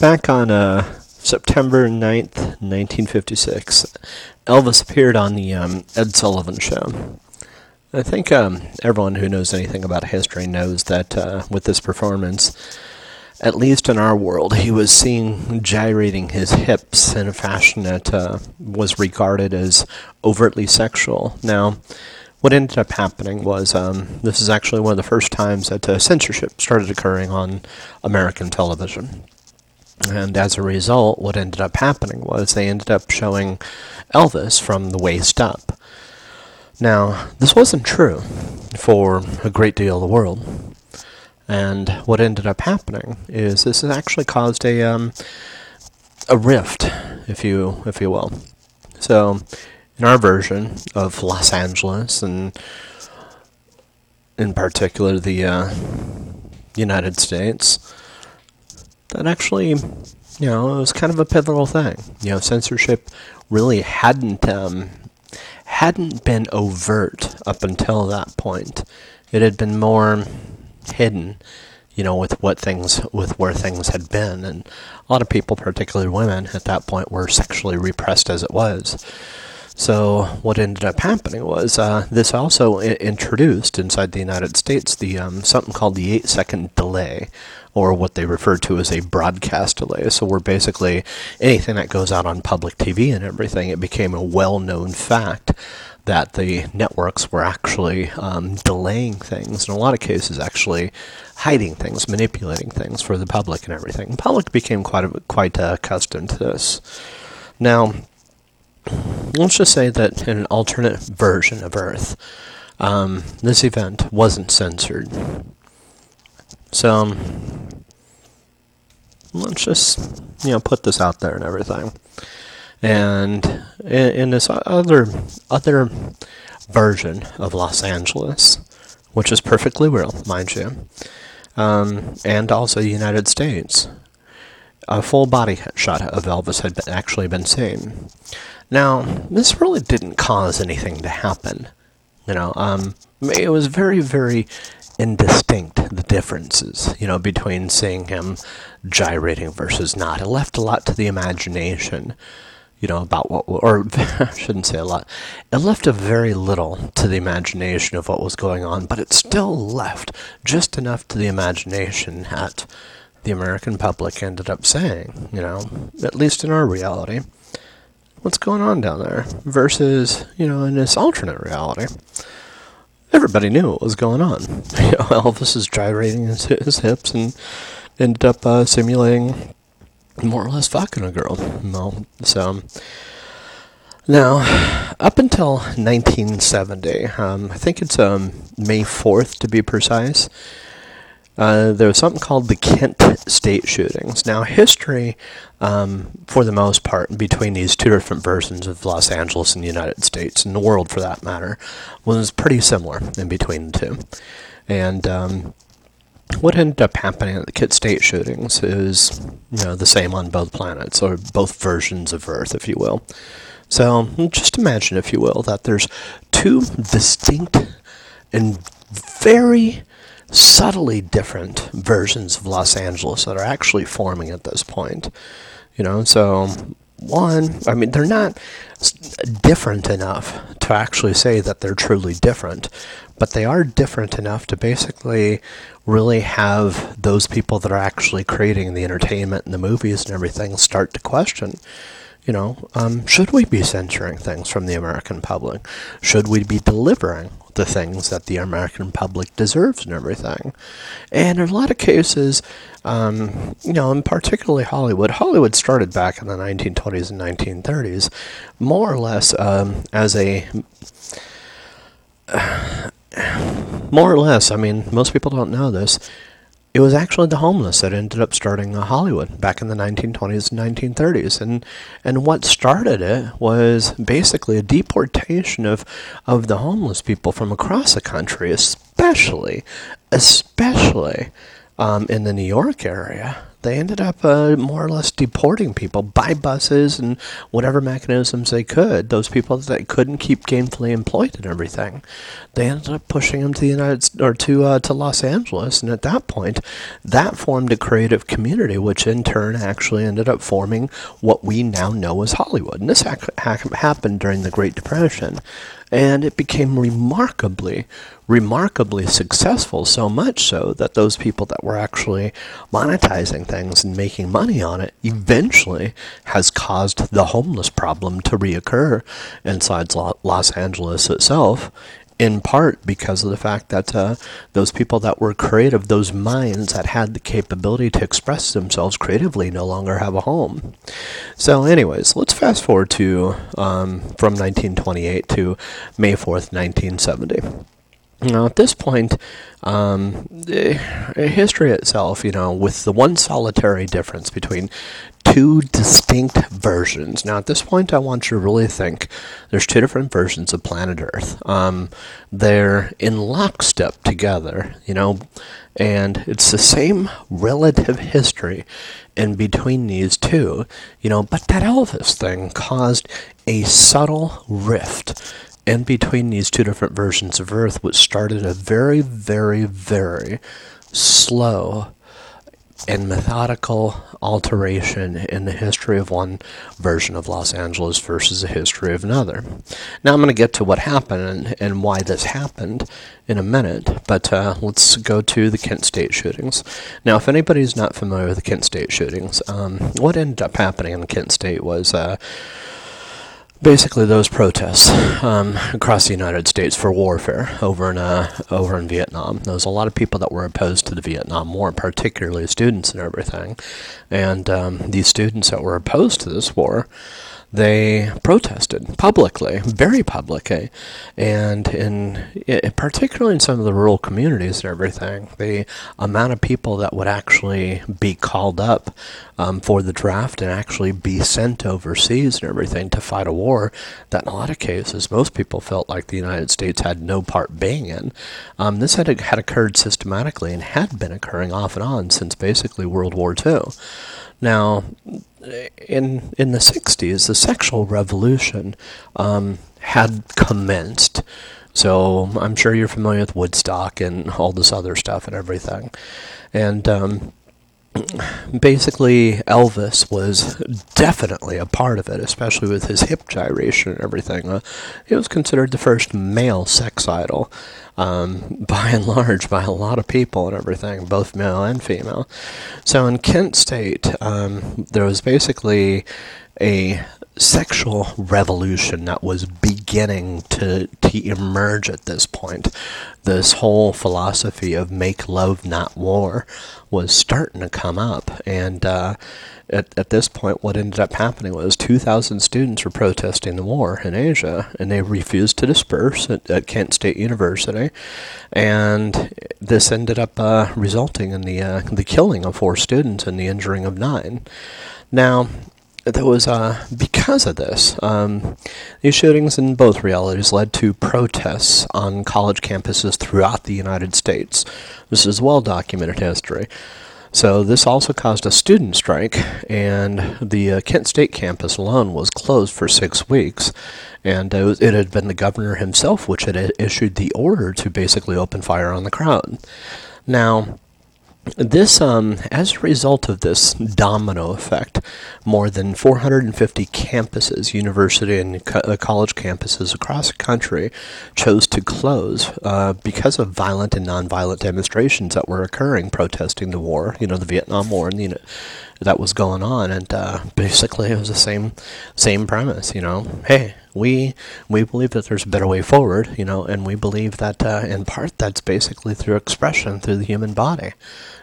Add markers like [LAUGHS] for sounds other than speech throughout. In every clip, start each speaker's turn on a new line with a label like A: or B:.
A: Back on uh, September 9th, 1956, Elvis appeared on the um, Ed Sullivan Show. I think um, everyone who knows anything about history knows that uh, with this performance, at least in our world, he was seen gyrating his hips in a fashion that uh, was regarded as overtly sexual. Now, what ended up happening was um, this is actually one of the first times that uh, censorship started occurring on American television. And as a result, what ended up happening was they ended up showing Elvis from the waist up. Now, this wasn't true for a great deal of the world. And what ended up happening is this has actually caused a um, a rift, if you if you will. So, in our version of Los Angeles, and in particular the uh, United States, that actually, you know, it was kind of a pivotal thing. You know, censorship really hadn't um, hadn't been overt up until that point. It had been more hidden, you know, with what things with where things had been, and a lot of people, particularly women, at that point were sexually repressed as it was. So what ended up happening was uh, this also I- introduced inside the United States the um, something called the eight second delay, or what they refer to as a broadcast delay. So we're basically anything that goes out on public TV and everything, it became a well known fact that the networks were actually um, delaying things, in a lot of cases, actually hiding things, manipulating things for the public and everything. The public became quite quite uh, accustomed to this. Now, let's just say that in an alternate version of Earth, um, this event wasn't censored. So, um, let's just, you know, put this out there and everything. And in, this other other version of Los Angeles, which is perfectly real, mind you, um, and also the United States, a full body shot of Elvis had been, actually been seen. Now, this really didn't cause anything to happen. You know, um, it was very, very indistinct, the differences, you know, between seeing him gyrating versus not. It left a lot to the imagination, you know, about what, or [LAUGHS] I shouldn't say a lot. It left a very little to the imagination of what was going on, but it still left just enough to the imagination that the American public ended up saying, you know, at least in our reality what's going on down there versus, you know, in this alternate reality. Everybody knew what was going on. [LAUGHS] You know, Elvis is gyrating his, his hips and ended up uh, simulating more or less fucking a girl. No, so now, up until 1970, um, I think it's um, May 4th to be precise. Uh, there was something called the Kent State shootings. Now, history, um, for the most part, between these two different versions of Los Angeles and the United States, and the world for that matter, was pretty similar in between the two. And um, what ended up happening at the Kent State shootings is, you know, the same on both planets, or both versions of Earth, if you will. So, just imagine, if you will, that there's two distinct and very subtly different versions of Los Angeles that are actually forming at this point. You know, so one, I mean, they're not different enough to actually say that they're truly different, but they are different enough to basically really have those people that are actually creating the entertainment and the movies and everything start to question you know, um, should we be censoring things from the American public? Should we be delivering the things that the American public deserves and everything? And in a lot of cases, um, you know, and particularly Hollywood, Hollywood started back in the 1920s and 1930s, more or less um, as a [SIGHS] more or less, I mean, most people don't know this. It was actually the homeless that ended up starting Hollywood back in the 1920s and 1930s, and and what started it was basically a deportation of of the homeless people from across the country, especially especially um, in the New York area, they ended up uh, more or less deporting people by buses and whatever mechanisms they could. Those people that couldn't keep gainfully employed and everything, they ended up pushing them to the United or to uh, to Los Angeles. And at that point, that formed a creative community, which in turn actually ended up forming what we now know as Hollywood. And this ha- ha- happened during the Great Depression and it became remarkably, remarkably successful. So much so that those people that were actually monetizing things and making money on it eventually has caused the homeless problem to reoccur inside Los Angeles itself in part because of the fact that uh, those people that were creative, those minds that had the capability to express themselves creatively, no longer have a home. So, anyways, let's fast forward to um, from 1928 to May 4th, 1970. Now, at this point, um, history itself, you know, with the one solitary difference between two distinct versions. Now, at this point, I want you to really think there's two different versions of planet Earth. Um, they're in lockstep together, you know, and it's the same relative history in between these two, you know, but that Elvis thing caused a subtle rift in between these two different versions of Earth, which started a very, very, very slow and methodical alteration in the history of one version of Los Angeles versus the history of another. Now, I'm going to get to what happened and, and why this happened in a minute, but uh, let's go to the Kent State shootings. Now, if anybody's not familiar with the Kent State shootings, um, what ended up happening in Kent State was. Uh, basically those protests um, across the United States for warfare over in uh, over in Vietnam. There was a lot of people that were opposed to the Vietnam War, particularly students and everything. And um, these students that were opposed to this war they protested publicly, very publicly, and in particularly in some of the rural communities and everything, the amount of people that would actually be called up um, for the draft and actually be sent overseas and everything to fight a war that in a lot of cases most people felt like the United States had no part being in. Um, this had had occurred systematically and had been occurring off and on since basically World War II. Now, in in the '60s, the sexual revolution um, had commenced. So I'm sure you're familiar with Woodstock and all this other stuff and everything. And um, basically Elvis was definitely a part of it, especially with his hip gyration and everything. Uh, he was considered the first male sex idol, um, [LAUGHS] by and large, by a lot of people and everything, both male and female. So in Kent State, um, there was basically a sexual revolution that was beginning to, to emerge at this point. This whole philosophy of make love, not war, was starting to come up. And uh, at, at this point, what ended up happening was 2,000 students were protesting the war in Asia, and they refused to disperse at, at Kent State University. And this ended up uh, resulting in the, uh, the killing of four students and the injuring of nine. Now, there was uh, because of this, um, these shootings in both realities led to protests on college campuses throughout the United States. This is well documented history. So this also caused a student strike, and the uh, Kent State campus alone was closed for six weeks. And was, it had been the governor himself which had issued the order to basically open fire on the crowd. Now, this, um, as a result of this domino effect, more than 450 campuses, university and co- uh, college campuses across the country, chose to close uh, because of violent and nonviolent demonstrations that were occurring protesting the war, you know, the Vietnam War, and know, that was going on. And uh, basically, it was the same same premise, you know, hey, we we believe that there's a better way forward, you know, and we believe that uh, in part that's basically through expression through the human body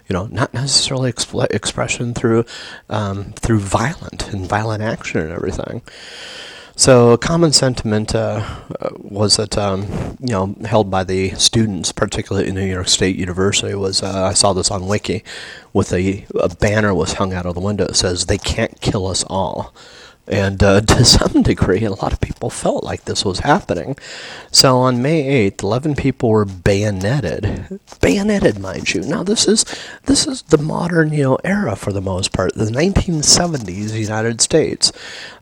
A: you know, not necessarily expl- expression through um, through violent and violent action and everything. So, a common sentiment uh, was that, um, you know, held by the students, particularly in New York State University, was uh, I saw this on Wiki, with a, a banner was hung out of the window. It says, "They can't kill us all." And uh, [LAUGHS] to some degree, a lot of people felt like this was happening. So on May 8th, 11 people were bayoneted. Bayoneted, mind you. Now this is this is the modern you know era for the most part, the 1970s United States.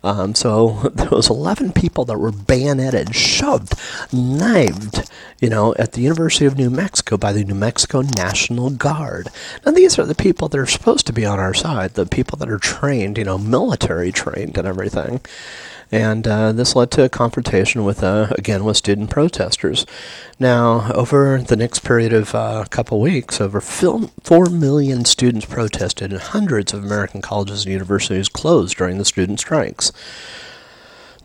A: Um, so [LAUGHS] there was 11 people that were bayoneted, shoved, knifed, you know, at the University of New Mexico by the New Mexico National Guard. Now these are the people that are supposed to be on our side, the people that are trained, you know, military trained and everything. And uh, this led to a confrontation with, uh, again, with student protesters. Now, over the next period of uh, a couple weeks, over 4 million students protested, and hundreds of American colleges and universities closed during the student strikes.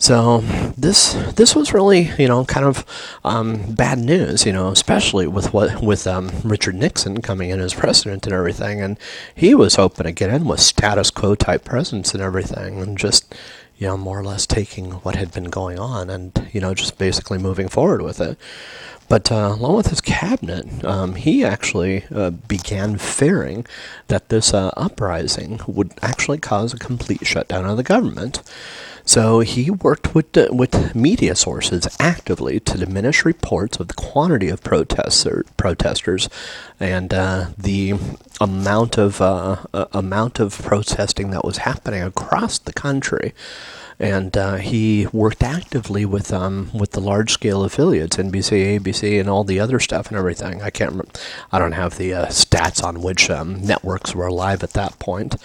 A: So this this was really you know kind of um, bad news you know especially with what with um, Richard Nixon coming in as president and everything and he was hoping to get in with status quo type presence and everything and just you know more or less taking what had been going on and you know just basically moving forward with it. But uh, along with his cabinet, um, he actually uh, began fearing that this uh, uprising would actually cause a complete shutdown of the government. So he worked with uh, with media sources actively to diminish reports of the quantity of protester, protesters and uh, the amount of uh, amount of protesting that was happening across the country and uh, he worked actively with um, with the large scale affiliates, NBC, ABC, and all the other stuff and everything. I can't, remember, I don't have the uh, stats on which um, networks were alive at that point.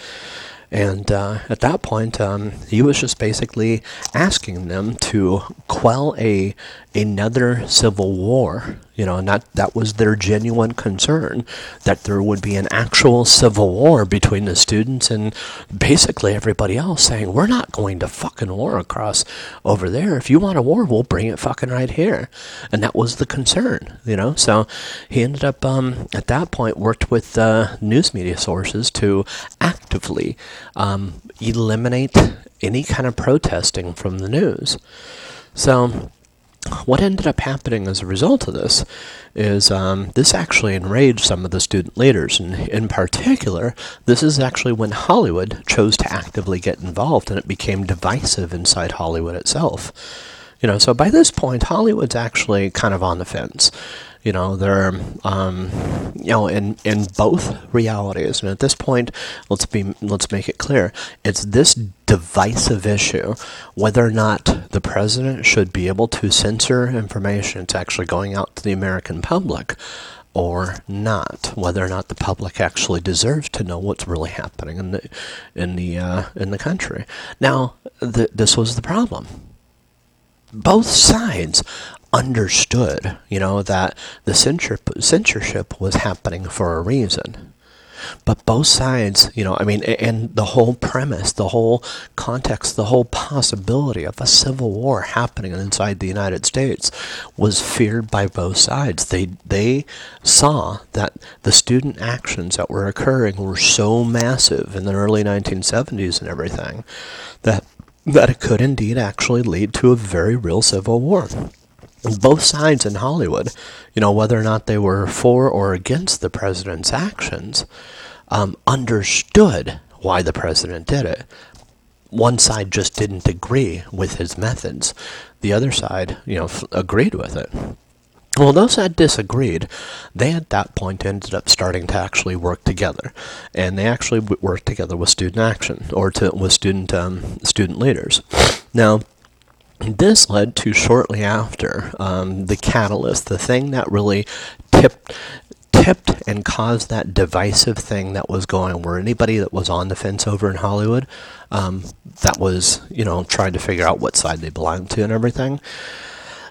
A: And uh, at that point, um, he was just basically asking them to quell a another civil war. You know, and that, that was their genuine concern that there would be an actual civil war between the students and basically everybody else saying, We're not going to fucking war across over there. If you want a war, we'll bring it fucking right here. And that was the concern, you know. So he ended up, um, at that point, worked with uh, news media sources to actively um, eliminate any kind of protesting from the news. So what ended up happening as a result of this is um, this actually enraged some of the student leaders. And in particular, this is actually when Hollywood chose to actively get involved and it became divisive inside Hollywood itself. You know, so by this point, Hollywood's actually kind of on the fence. You know, they're, um, you know, in, in both realities. And at this point, let's be let's make it clear: it's this divisive issue whether or not the president should be able to censor information that's actually going out to the American public or not, whether or not the public actually deserves to know what's really happening in the in the uh, in the country. Now, th- this was the problem. Both sides understood, you know, that the censorship was happening for a reason. But both sides, you know, I mean, and the whole premise, the whole context, the whole possibility of a civil war happening inside the United States was feared by both sides. They they saw that the student actions that were occurring were so massive in the early 1970s and everything that that it could indeed actually lead to a very real civil war both sides in Hollywood, you know, whether or not they were for or against the president's actions, um, understood why the president did it. One side just didn't agree with his methods. The other side, you know, f- agreed with it. Well, those that disagreed, they at that point ended up starting to actually work together, and they actually worked together with student action or to, with student um, student leaders. Now, this led to shortly after um, the catalyst, the thing that really tipped tipped and caused that divisive thing that was going where anybody that was on the fence over in Hollywood um, that was you know trying to figure out what side they belonged to and everything.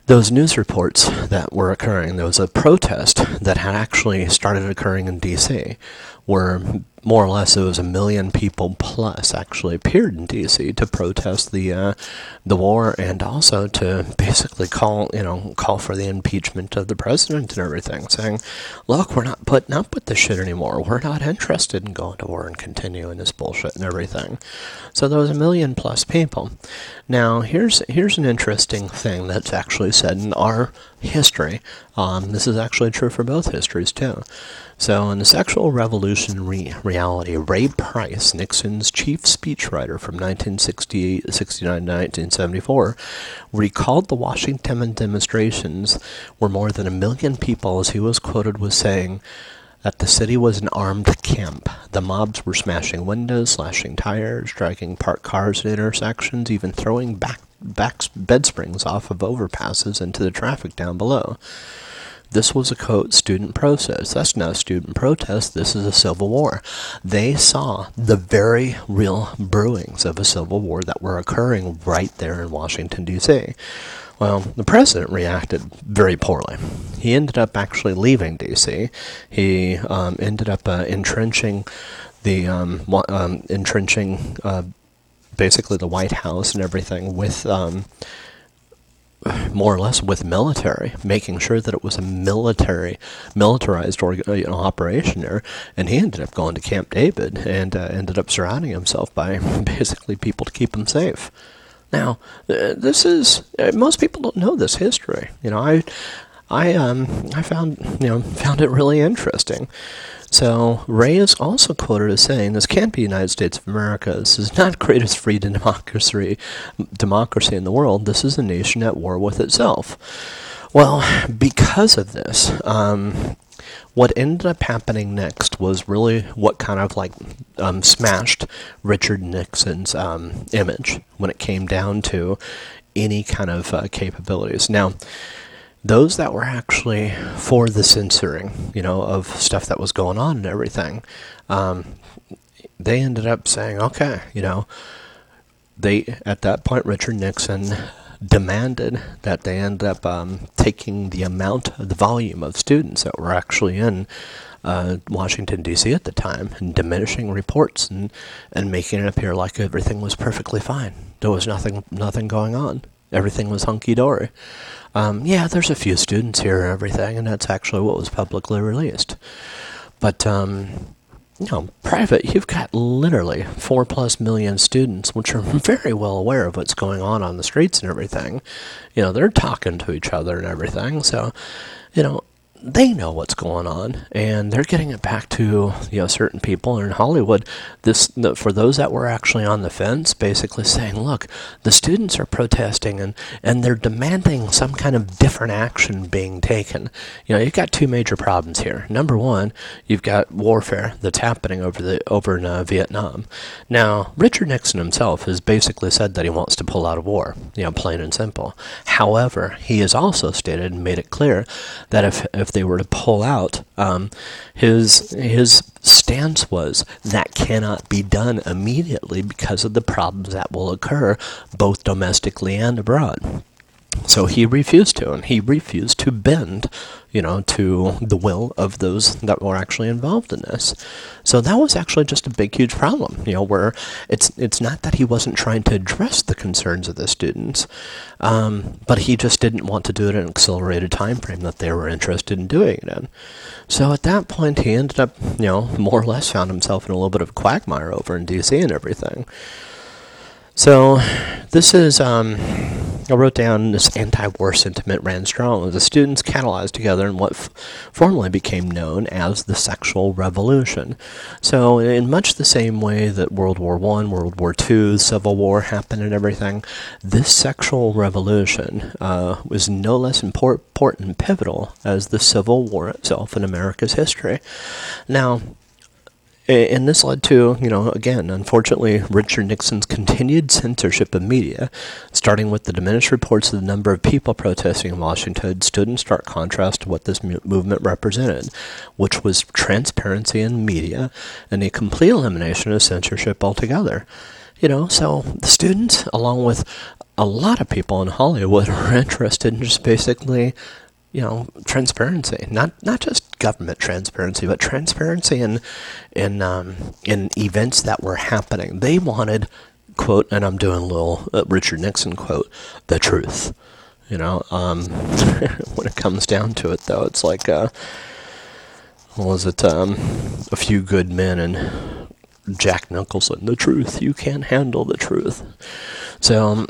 A: Those news reports that were occurring there was a protest that had actually started occurring in DC where more or less it was a million people plus actually appeared in D.C. to protest the uh, the war and also to basically call you know call for the impeachment of the president and everything, saying, "Look, we're not putting up with this shit anymore. We're not interested in going to war and continuing this bullshit and everything." So there was a million plus people. Now here's here's an interesting thing that's actually said in our history Um, this is actually true for both histories, too. So, in the sexual revolution re- reality, Ray Price, Nixon's chief speechwriter from 1969 to 1974, recalled the Washington demonstrations where more than a million people, as he was quoted, was saying, that the city was an armed camp. The mobs were smashing windows, slashing tires, dragging parked cars at intersections, even throwing back, back bed springs off of overpasses into the traffic down below. This was a quote student protest. That's not a student protest. This is a civil war. They saw the very real brewings of a civil war that were occurring right there in Washington, D.C. Well, the president reacted very poorly. He ended up actually leaving D.C. He um, ended up uh, entrenching the um, um, entrenching uh, basically the White House and everything with um, more or less with military, making sure that it was a military, militarized uh, you know, operation there. And he ended up going to Camp David and uh, ended up surrounding himself by [LAUGHS] basically people to keep him safe. Now, uh, this is uh, most people don't know this history. You know, I, I, um, I found you know found it really interesting. So Ray is also quoted as saying, "This can't be the United States of America. This is not [LAUGHS] greatest free democracy democracy in the world. This is a nation at war with itself." Well, because of this, um, what ended up happening next was really what kind of like um, smashed Richard Nixon's um, image when it came down to any kind of uh, capabilities. Now, those that were actually for the censoring, you know, of stuff that was going on and everything, um, they ended up saying, okay, you know, they at that point Richard Nixon demanded that they end up um, taking the amount, the volume of students that were actually in uh, Washington D.C. at the time and diminishing reports and and making it appear like everything was perfectly fine. There was nothing nothing going on. Everything was hunky dory. Um, yeah, there's a few students here and everything, and that's actually what was publicly released. But um, you know, private, you've got literally four plus million students, which are very well aware of what's going on on the streets and everything. You know, they're talking to each other and everything. So, you know, they know what's going on, and they're getting it back to you know certain people in Hollywood. This for those that were actually on the fence, basically saying, "Look, the students are protesting, and and they're demanding some kind of different action being taken." You know, you've got two major problems here. Number one, you've got warfare that's happening over the over in uh, Vietnam. Now, Richard Nixon himself has basically said that he wants to pull out of war. You know, plain and simple. However, he has also stated and made it clear that if if they were to pull out, um, his his stance was that cannot be done immediately because of the problems that will occur both domestically and abroad. So he refused to, and he refused to bend, you know, to the will of those that were actually involved in this. So that was actually just a big, huge problem, you know, where it's it's not that he wasn't trying to address the concerns of the students, um, but he just didn't want to do it in an accelerated time frame that they were interested in doing it in. So at that point, he ended up, you know, more or less found himself in a little bit of quagmire over in D.C. and everything. So this is, um, I wrote down this anti-war sentiment ran strong. The students catalyzed together in what f- became known as the sexual revolution. So in much the same way that World War One, World War Two, Civil War happened and everything, this sexual revolution uh, was no less important and pivotal as the Civil War itself in America's history. Now, and this led to, you know, again, unfortunately, Richard Nixon's continued censorship of media, starting with the diminished reports of the number of people protesting in Washington, stood in stark contrast to what this movement represented, which was transparency in media and a complete elimination of censorship altogether. You know, so the students, along with a lot of people in Hollywood, [LAUGHS] were interested in just basically you know transparency. Not not just government transparency but transparency in in um, in events that were happening. They wanted quote and I'm doing a little uh, Richard Nixon quote the truth. You know um, [LAUGHS] when it comes down to it though it's like uh, was it um, a few good men and Jack Nicholson the truth. You can't handle the truth. So um,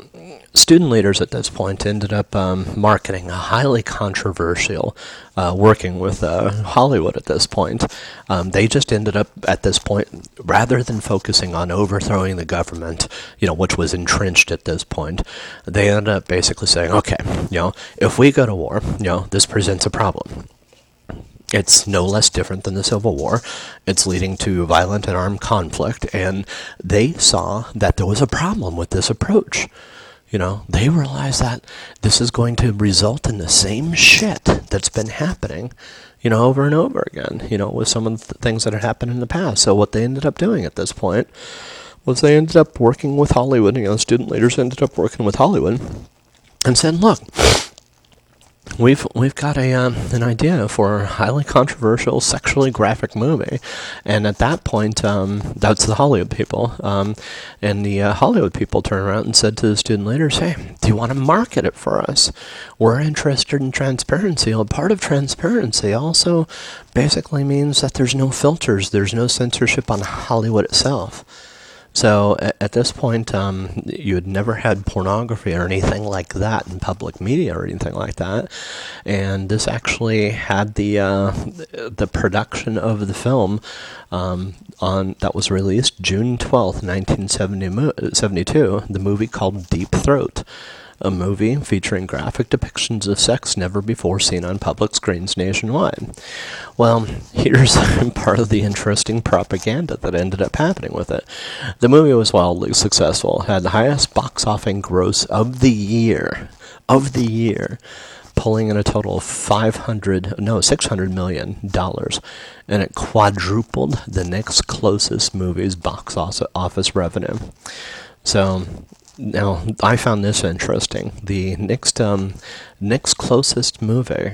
A: student leaders at this point ended up um, marketing a highly controversial, uh, working with uh, Hollywood at this point. Um, they just ended up at this point, rather than focusing on overthrowing the government, you know, which was entrenched at this point, they ended up basically saying, okay, you know, if we go to war, you know, this presents a problem. It's no less different than the Civil War. It's leading to violent and armed conflict, and they saw that there was a problem with this approach. You know, they realize that this is going to result in the same shit that's been happening, you know, over and over again, you know, with some of the things that had happened in the past. So what they ended up doing at this point was they ended up working with Hollywood, you know, student leaders ended up working with Hollywood and said, look, we've we've got a um, an idea for a highly controversial, sexually graphic movie, and at that point, um, that's the Hollywood people, um, and the uh, Hollywood people turned around and said to the student leaders, "Hey, do you want to market it for us? We're interested in transparency. A part of transparency also basically means that there's no filters, there's no censorship on Hollywood itself." So at, this point, um, you had never had pornography or anything like that in public media or anything like that, and this actually had the uh, the production of the film um, on that was released June twelfth, nineteen seventy two. The movie called Deep Throat a movie featuring graphic depictions of sex never before seen on public screens nationwide. Well, [LAUGHS] here's [LAUGHS] part of the interesting propaganda that ended up happening with it. The movie was wildly successful, had the highest box office gross of the year. Of the year pulling in a total of 500 no 600 million dollars and it quadrupled the next closest movie's box office revenue so now, I found this interesting. The next, um, next closest movie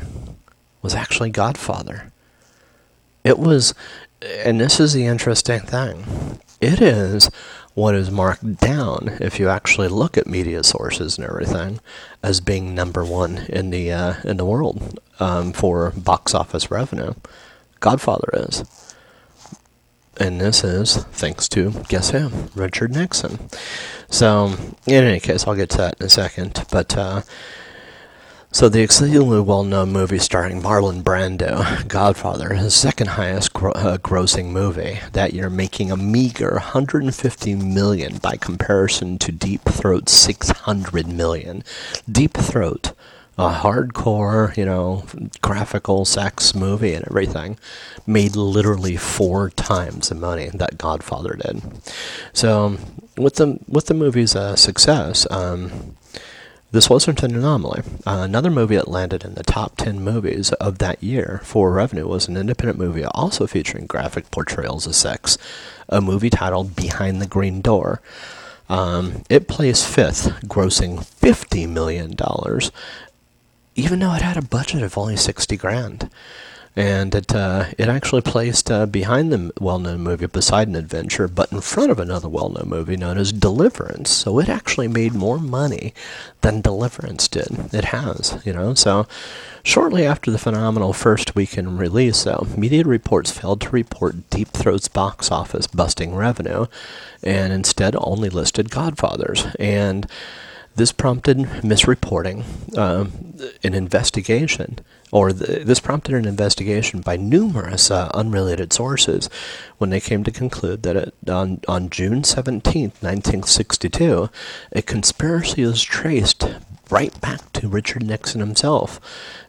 A: was actually Godfather. It was, and this is the interesting thing. It is what is marked down, if you actually look at media sources and everything, as being number one in the uh, in the world um, for box office revenue. Godfather is. And this is thanks to, guess who? Richard Nixon. So, in any case, I'll get to that in a second. But, uh, so the exceedingly well-known movie starring Marlon Brando, Godfather, his second highest gro- uh, grossing movie that year, making a meager 150 million by comparison to Deep Throat's 600 million. Deep Throat a hardcore, you know, graphical sex movie and everything, made literally four times the money that Godfather did. So, with the with the movie's uh, success, um, this wasn't an anomaly. Uh, another movie that landed in the top 10 movies of that year for revenue was an independent movie also featuring graphic portrayals of sex, a movie titled Behind the Green Door. Um, it placed fifth, grossing $50 million, even though it had a budget of only 60 grand. And it uh, it actually placed uh, behind the well-known movie Poseidon Adventure, but in front of another well-known movie known as Deliverance. So it actually made more money than Deliverance did. It has, you know. So shortly after the phenomenal first weekend release, though, media reports failed to report Deep Throat's box office busting revenue, and instead only listed Godfathers and this prompted misreporting, uh, an investigation, or the, this prompted an investigation by numerous uh, unrelated sources when they came to conclude that it, on, on June 17, 1962, a conspiracy was traced right back to Richard Nixon himself,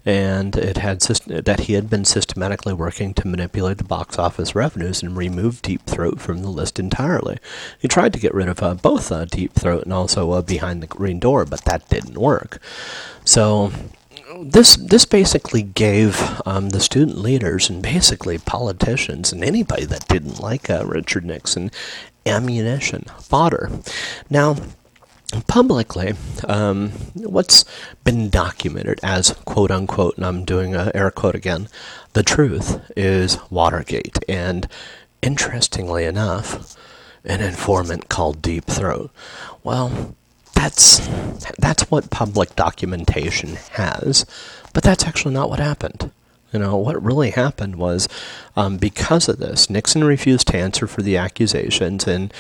A: and it had that he had been systematically working to manipulate the box office revenues and remove Deep Throat from the list entirely. He tried to get rid of uh, both uh, Deep Throat and also uh, Behind the Green Door, but that didn't work. So this this basically gave um, the student leaders and basically politicians and anybody that didn't like uh, Richard Nixon ammunition, fodder. Now, publicly, um, what's been documented as quote unquote, and I'm doing a air quote again, the truth is Watergate. And interestingly enough, an informant called Deep Throat. Well, that's that's what public documentation has, but that's actually not what happened. You know, what really happened was um, because of this, Nixon refused to answer for the accusations and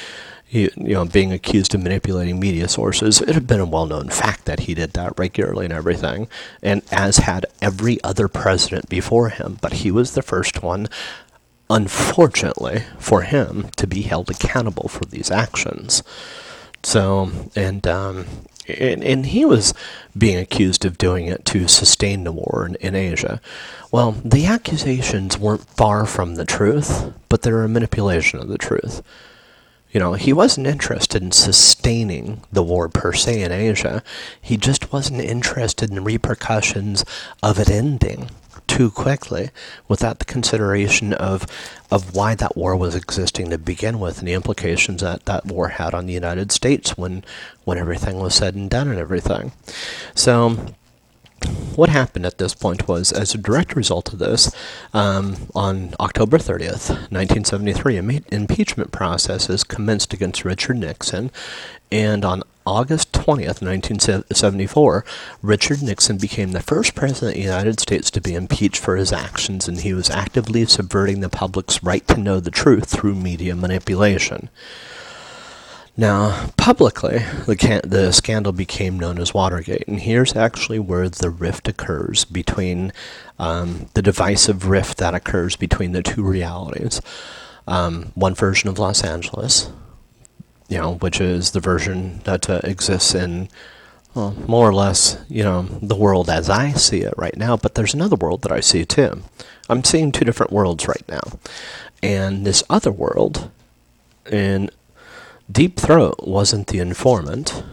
A: you know, being accused of manipulating media sources. It had been a well-known fact that he did that regularly and everything, and as had every other president before him. But he was the first one, unfortunately for him, to be held accountable for these actions. So, and um, and, and, he was being accused of doing it to sustain the war in, in, Asia. Well, the accusations weren't far from the truth, but they were a manipulation of the truth. You know, he wasn't interested in sustaining the war per se in Asia. He just wasn't interested in the repercussions of it ending too quickly without the consideration of of why that war was existing to begin with and the implications that that war had on the United States when when everything was said and done and everything. So what happened at this point was, as a direct result of this, um, on October 30th, 1973, Im- impeachment processes commenced against Richard Nixon, and on August 20th, 1974, Richard Nixon became the first president of the United States to be impeached for his actions, and he was actively subverting the public's right to know the truth through media manipulation. Now, publicly, the, the scandal became known as Watergate, and here's actually where the rift occurs between um, the divisive rift that occurs between the two realities. Um, one version of Los Angeles, you know, which is the version that uh, exists in well, more or less, you know, the world as I see it right now, but there's another world that I see too. I'm seeing two different worlds right now. And this other world in Deep Throat wasn't the informant.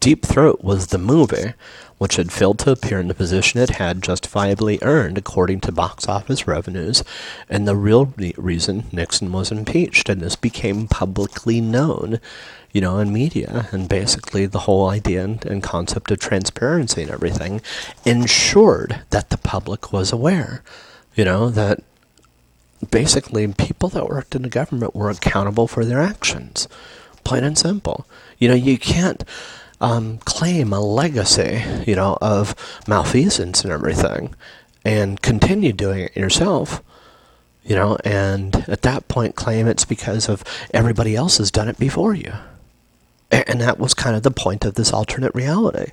A: Deep Throat was the movie, which had failed to appear in the position it had justifiably earned according to box office revenues, and the real re- reason Nixon was impeached. And this became publicly known, you know, in media. And basically, the whole idea and, and concept of transparency and everything ensured that the public was aware, you know, that basically people that worked in the government were accountable for their actions plain and simple. You know, you can't um, claim a legacy, you know, of malfeasance and everything, and continue doing it yourself. You know, and at that point claim it's because of everybody else has done it before you. And that was kind of the point of this alternate reality.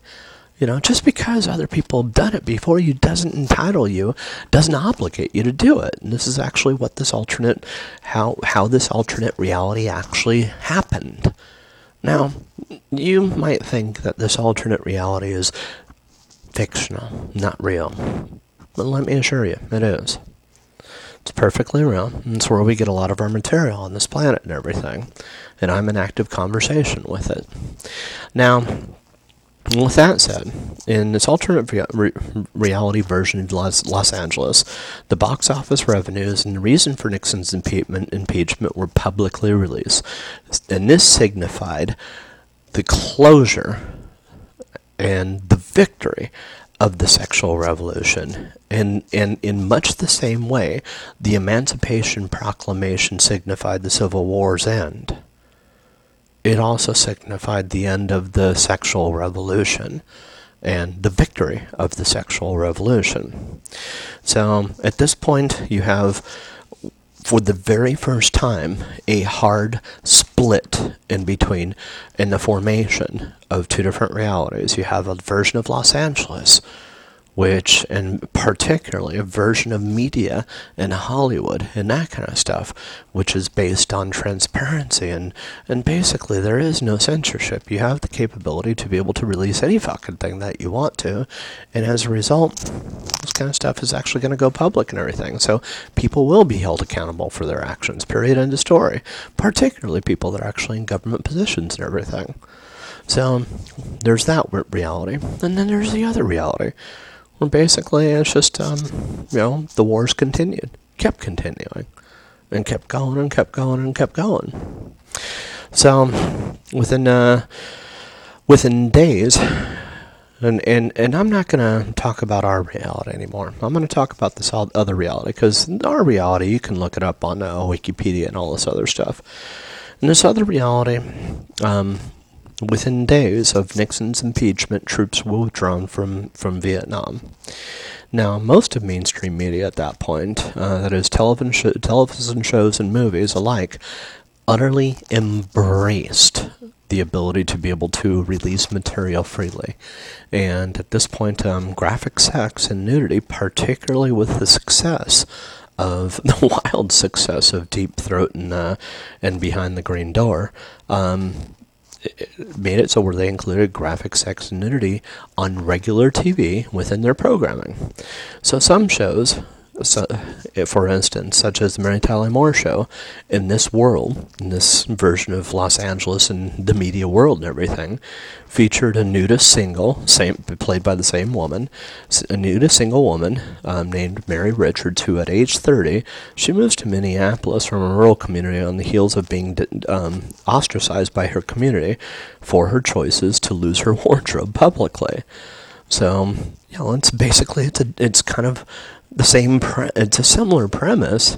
A: You know, just because other people have done it before you doesn't entitle you, doesn't obligate you to do it. And this is actually what this alternate, how, how this alternate reality actually happened. Now, you might think that this alternate reality is fictional, not real. But let me assure you, it is. It's perfectly real. And it's where we get a lot of our material on this planet and everything. And I'm in active conversation with it. Now, with that said, in this alternate re- reality version of Los, Los, Angeles, the box office revenues and the reason for Nixon's impeachment, impeachment were publicly released. And this signified the closure and the victory of the sexual revolution. And, and in much the same way, the Emancipation Proclamation signified the Civil War's end it also signified the end of the sexual revolution and the victory of the sexual revolution. So at this point, you have, for the very first time, a hard split in between in the formation of two different realities. You have a version of Los Angeles which, and particularly a version of media in Hollywood and that kind of stuff, which is based on transparency and, and basically there is no censorship. You have the capability to be able to release any fucking thing that you want to, and as a result, this kind of stuff is actually going to go public and everything. So people will be held accountable for their actions. Period. End of story. Particularly people that are actually in government positions and everything. So there's that reality, and then there's the other reality well, basically, it's just, um, you know, the wars continued, kept continuing, and kept going and kept going and kept going. So, within uh, within days, and and and I'm not going to talk about our reality anymore. I'm going to talk about this other reality because our reality, you can look it up on uh, Wikipedia and all this other stuff. And this other reality, um, within days of Nixon's impeachment, troops were withdrawn from, from Vietnam. Now, most of mainstream media at that point, uh, that is, television, sh- television shows and movies alike, utterly embraced the ability to be able to release material freely. And at this point, um, graphic sex and nudity, particularly with the success of [LAUGHS] the wild success of Deep Throat and uh, and Behind the Green Door, um, made it so where they included graphic sex and nudity on regular TV within their programming. So some shows so, for instance, such as the Mary Tyler Moore Show, in this world, in this version of Los Angeles and the media world and everything, featured a nudist single, same played by the same woman, a nudist single woman um, named Mary Richards, who at age 30, she moves to Minneapolis from a rural community on the heels of being um, ostracized by her community for her choices to lose her [LAUGHS] wardrobe publicly. So, you know, it's basically it's a, it's kind of the same. Pre- it's a similar premise.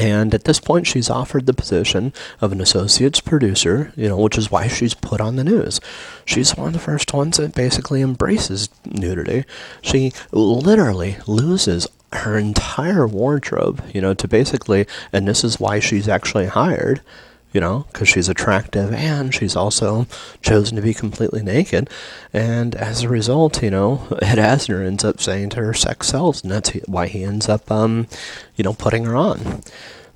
A: And at this point, she's offered the position of an associate's producer, you know, which is why she's put on the news. She's one of the first ones that basically embraces nudity. She literally loses her entire wardrobe, you know, to basically, and this is why she's actually hired you know, because she's attractive and she's also chosen to be completely naked. And as a result, you know, [LAUGHS] Ed Asner ends up saying to her, sex sells, and that's why he ends up, um, you know, putting her on.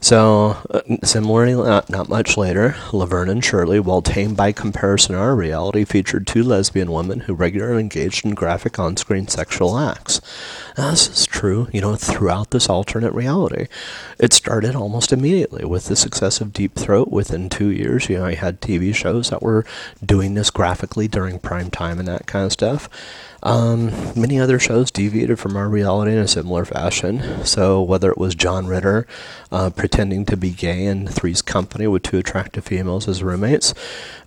A: So, uh, similarly, not, not, much later, Laverne and Shirley, while tame by comparison our reality, featured two lesbian women who regularly engaged in graphic on screen sexual acts. Now, this is true, you know, throughout this alternate reality. It started almost immediately with the success of Deep Throat. Within two years, you know, I had TV shows that were doing this graphically during prime time and that kind of stuff. Um, many other shows deviated from our reality in a similar fashion. So, whether it was John Ritter uh, pretending to be gay in Three's Company with two attractive females as roommates,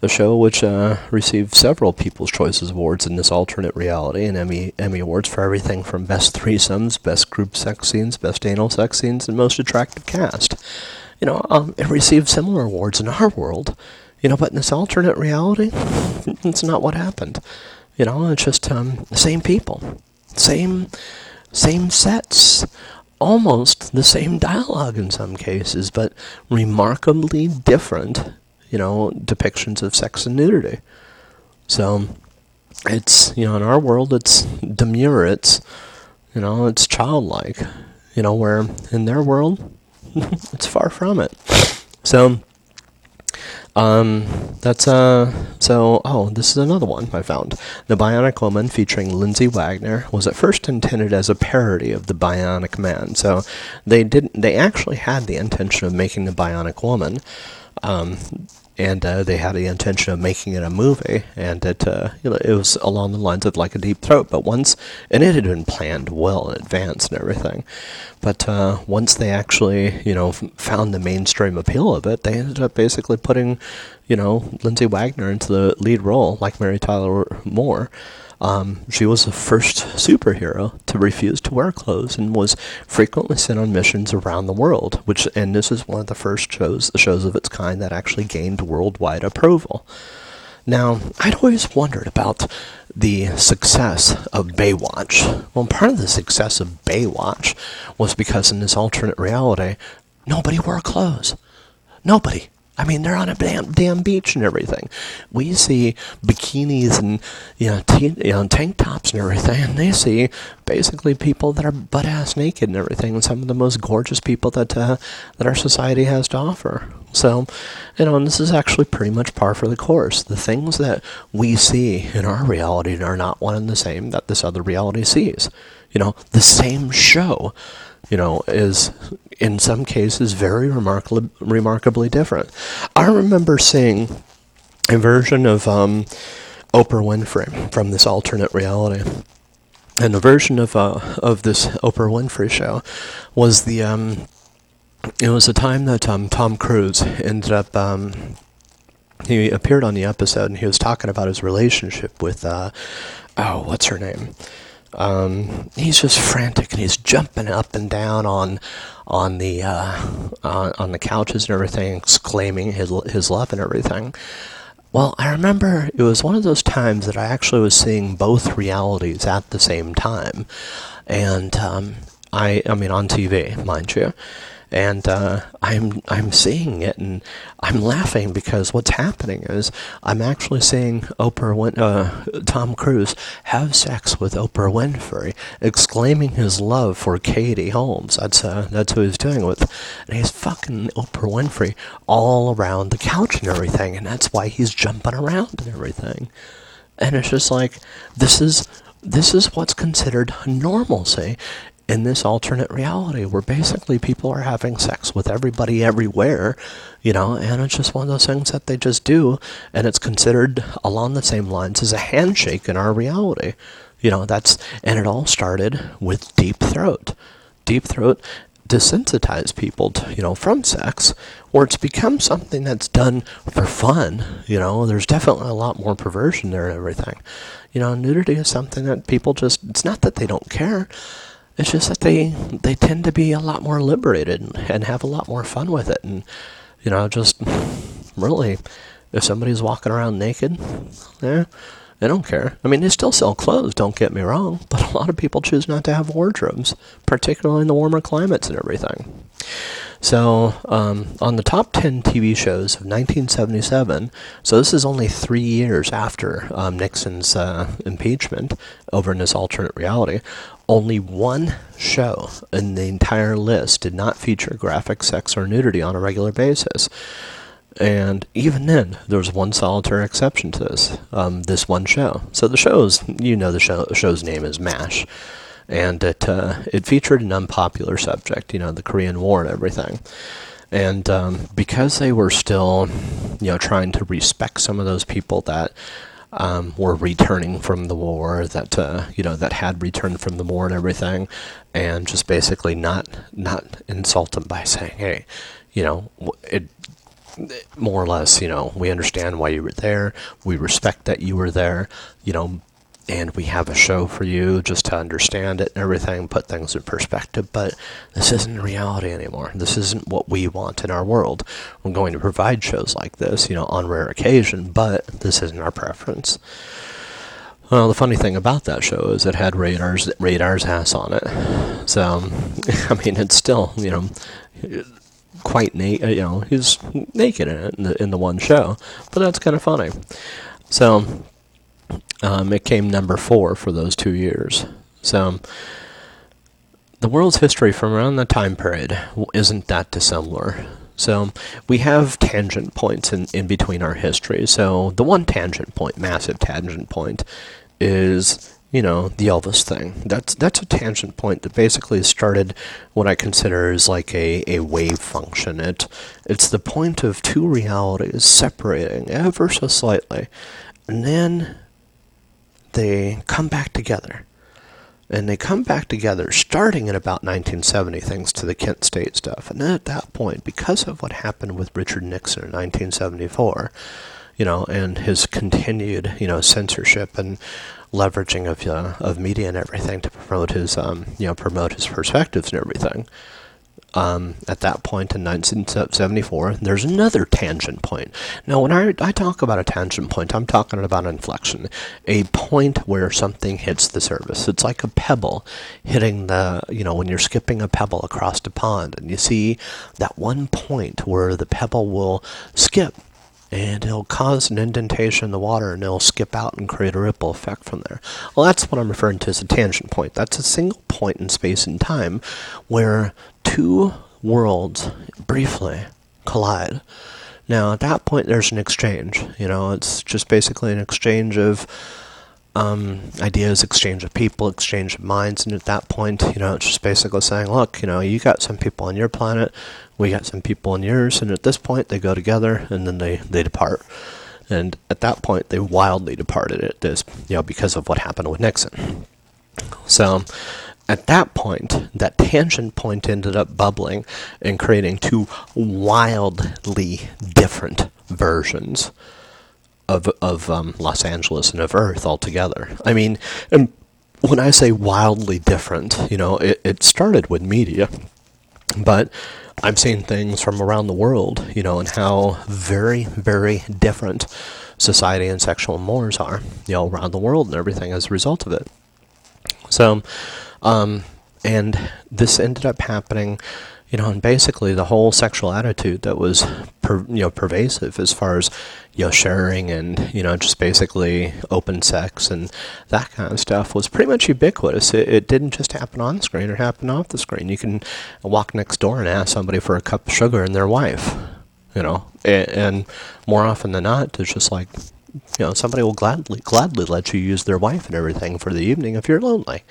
A: a show which uh, received several People's Choices Awards in this alternate reality and Emmy, Emmy Awards for everything from Best Threesomes, Best Group Sex Scenes, Best Anal Sex Scenes, and Most Attractive Cast. You know, um, it received similar awards in our world. You know, but in this alternate reality, [LAUGHS] it's not what happened. You know, it's just um, same people, same same sets, almost the same dialogue in some cases, but remarkably different. You know, depictions of sex and nudity. So it's you know in our world it's demure. It's you know it's childlike. You know where in their world [LAUGHS] it's far from it. So um, that's uh, so. Oh, this is another one I found. The Bionic Woman, featuring Lindsay Wagner, was at first intended as a parody of the Bionic Man. So they didn't. They actually had the intention of making the Bionic Woman. Um, and uh, they had the intention of making it a movie, and it uh, you know, it was along the lines of like a Deep Throat. But once, and it had been planned well in advance and everything. But uh, once they actually you know found the mainstream appeal of it, they ended up basically putting you know Lindsay Wagner into the lead role, like Mary Tyler Moore. Um, she was the first superhero to refuse to wear clothes and was frequently sent on missions around the world. Which, and this is one of the first shows, shows of its kind that actually gained worldwide approval. Now, I'd always wondered about the success of Baywatch. Well, part of the success of Baywatch was because in this alternate reality, nobody wore clothes. Nobody. I mean, they're on a damn, damn beach and everything. We see bikinis and you know, t- you know, tank tops and everything, and they see basically people that are butt ass naked and everything, and some of the most gorgeous people that uh, that our society has to offer. So, you know, and this is actually pretty much par for the course. The things that we see in our reality are not one and the same that this other reality sees. You know, the same show you know, is in some cases very remarkably, remarkably different. I remember seeing a version of um, Oprah Winfrey from this alternate reality. And a version of uh, of this Oprah Winfrey show was the um, it was a time that um, Tom Cruise ended up um, he appeared on the episode and he was talking about his relationship with uh, oh what's her name um, he's just frantic and he's jumping up and down on on the uh, on, on the couches and everything, exclaiming his his love and everything. Well, I remember it was one of those times that I actually was seeing both realities at the same time, and um, I, I mean, on TV, mind you and uh, I'm I'm seeing it and I'm laughing because what's happening is I'm actually seeing Oprah Win- uh, Tom Cruise have sex with Oprah Winfrey, exclaiming his love for Katie Holmes. That's uh, that's who he's doing with, and he's fucking Oprah Winfrey all around the couch and everything, and that's why he's jumping around and everything. And it's just like this is this is what's considered normalcy in this alternate reality where basically people are having sex with everybody everywhere, you know, and it's just one of those things that they just do, and it's considered along the same lines as a handshake in our reality. You know, that's, and it all started with Deep Throat. Deep Throat desensitized people to, you know, from sex, where it's become something that's done for fun. You know, there's definitely a lot more perversion there and everything. You know, nudity is something that people just, it's not that they don't care it's just that they they tend to be a lot more liberated and, and have a lot more fun with it, and you know, just really, if somebody's walking around naked, yeah, they don't care. I mean, they still sell clothes. Don't get me wrong, but a lot of people choose not to have wardrobes, particularly in the warmer climates and everything. So, um, on the top 10 TV shows of 1977, so this is only three years after um, Nixon's uh, impeachment over in this alternate reality, only one show in the entire list did not feature graphic sex or nudity on a regular basis. And even then, there was one solitary exception to this, um, this one show. So the show's, you know, the show, show's name is MASH, and it uh, it featured an unpopular subject, you know, the Korean War and everything. And um, because they were still, you know, trying to respect some of those people that um, were returning from the war, that uh, you know that had returned from the war and everything, and just basically not not insult them by saying, hey, you know, it more or less, you know, we understand why you were there. We respect that you were there. You know, and we have a show for you just to understand it and everything, put things in perspective. But this isn't reality anymore. This isn't what we want in our world. We're going to provide shows like this, you know, on rare occasion, but this isn't our preference. Well, the funny thing about that show is it had Radar's Radar's ass on it. So, [LAUGHS] I mean, it's still you know quite naked. Uh, you know, he's naked in it in the, in the one show, but that's kind of funny. So um, it came number four for those two years. So the world's history from around that time period isn't that dissimilar. So we have tangent points in, in between our history. So the one tangent point, massive tangent point, is you know the Elvis thing. That's that's a tangent point that basically started what I consider is like a, a wave function. It it's the point of two realities separating ever so slightly, and then they come back together. And they come back together starting in about 1970, thanks to the Kent State stuff. And at that point, because of what happened with Richard Nixon in 1974, you know, and his continued, you know, censorship and leveraging of uh, of media and everything to promote his, um, you know, promote his perspectives and everything, um, at that point in 1974, there's another tangent point. Now, when I, I talk about a tangent point, I'm talking about inflection, a point where something hits the surface. It's like a pebble hitting the, you know, when you're skipping a pebble across a pond, and you see that one point where the pebble will skip and it'll cause an indentation in the water and it'll skip out and create a ripple effect from there. Well, that's what I'm referring to as a tangent point. That's a single point in space and time where two worlds briefly collide. Now, at that point, there's an exchange. You know, it's just basically an exchange of um, ideas, exchange of people, exchange of minds, and at that point, you know, it's just basically saying, look, you know, you got some people on your planet, we got some people on yours, and at this point, they go together, and then they they depart. And at that point, they wildly departed it, this, you know, because of what happened with Nixon. So, at that point, that tangent point ended up bubbling and creating two wildly different versions of of um, Los Angeles and of Earth altogether. I mean, and when I say wildly different, you know, it, it started with media, but I've seen things from around the world, you know, and how very, very different society and sexual mores are, you know, around the world and everything as a result of it. So, um, and this ended up happening you know, and basically the whole sexual attitude that was, per, you know, pervasive as far as, you know, sharing and, you know, just basically open sex and that kind of stuff was pretty much ubiquitous. It, it didn't just happen on screen, it happened off the screen. You can walk next door and ask somebody for a cup of sugar and their wife, you know, and, and more often than not, it's just like, you know, somebody will gladly gladly let you use their wife and everything for the evening if you're lonely.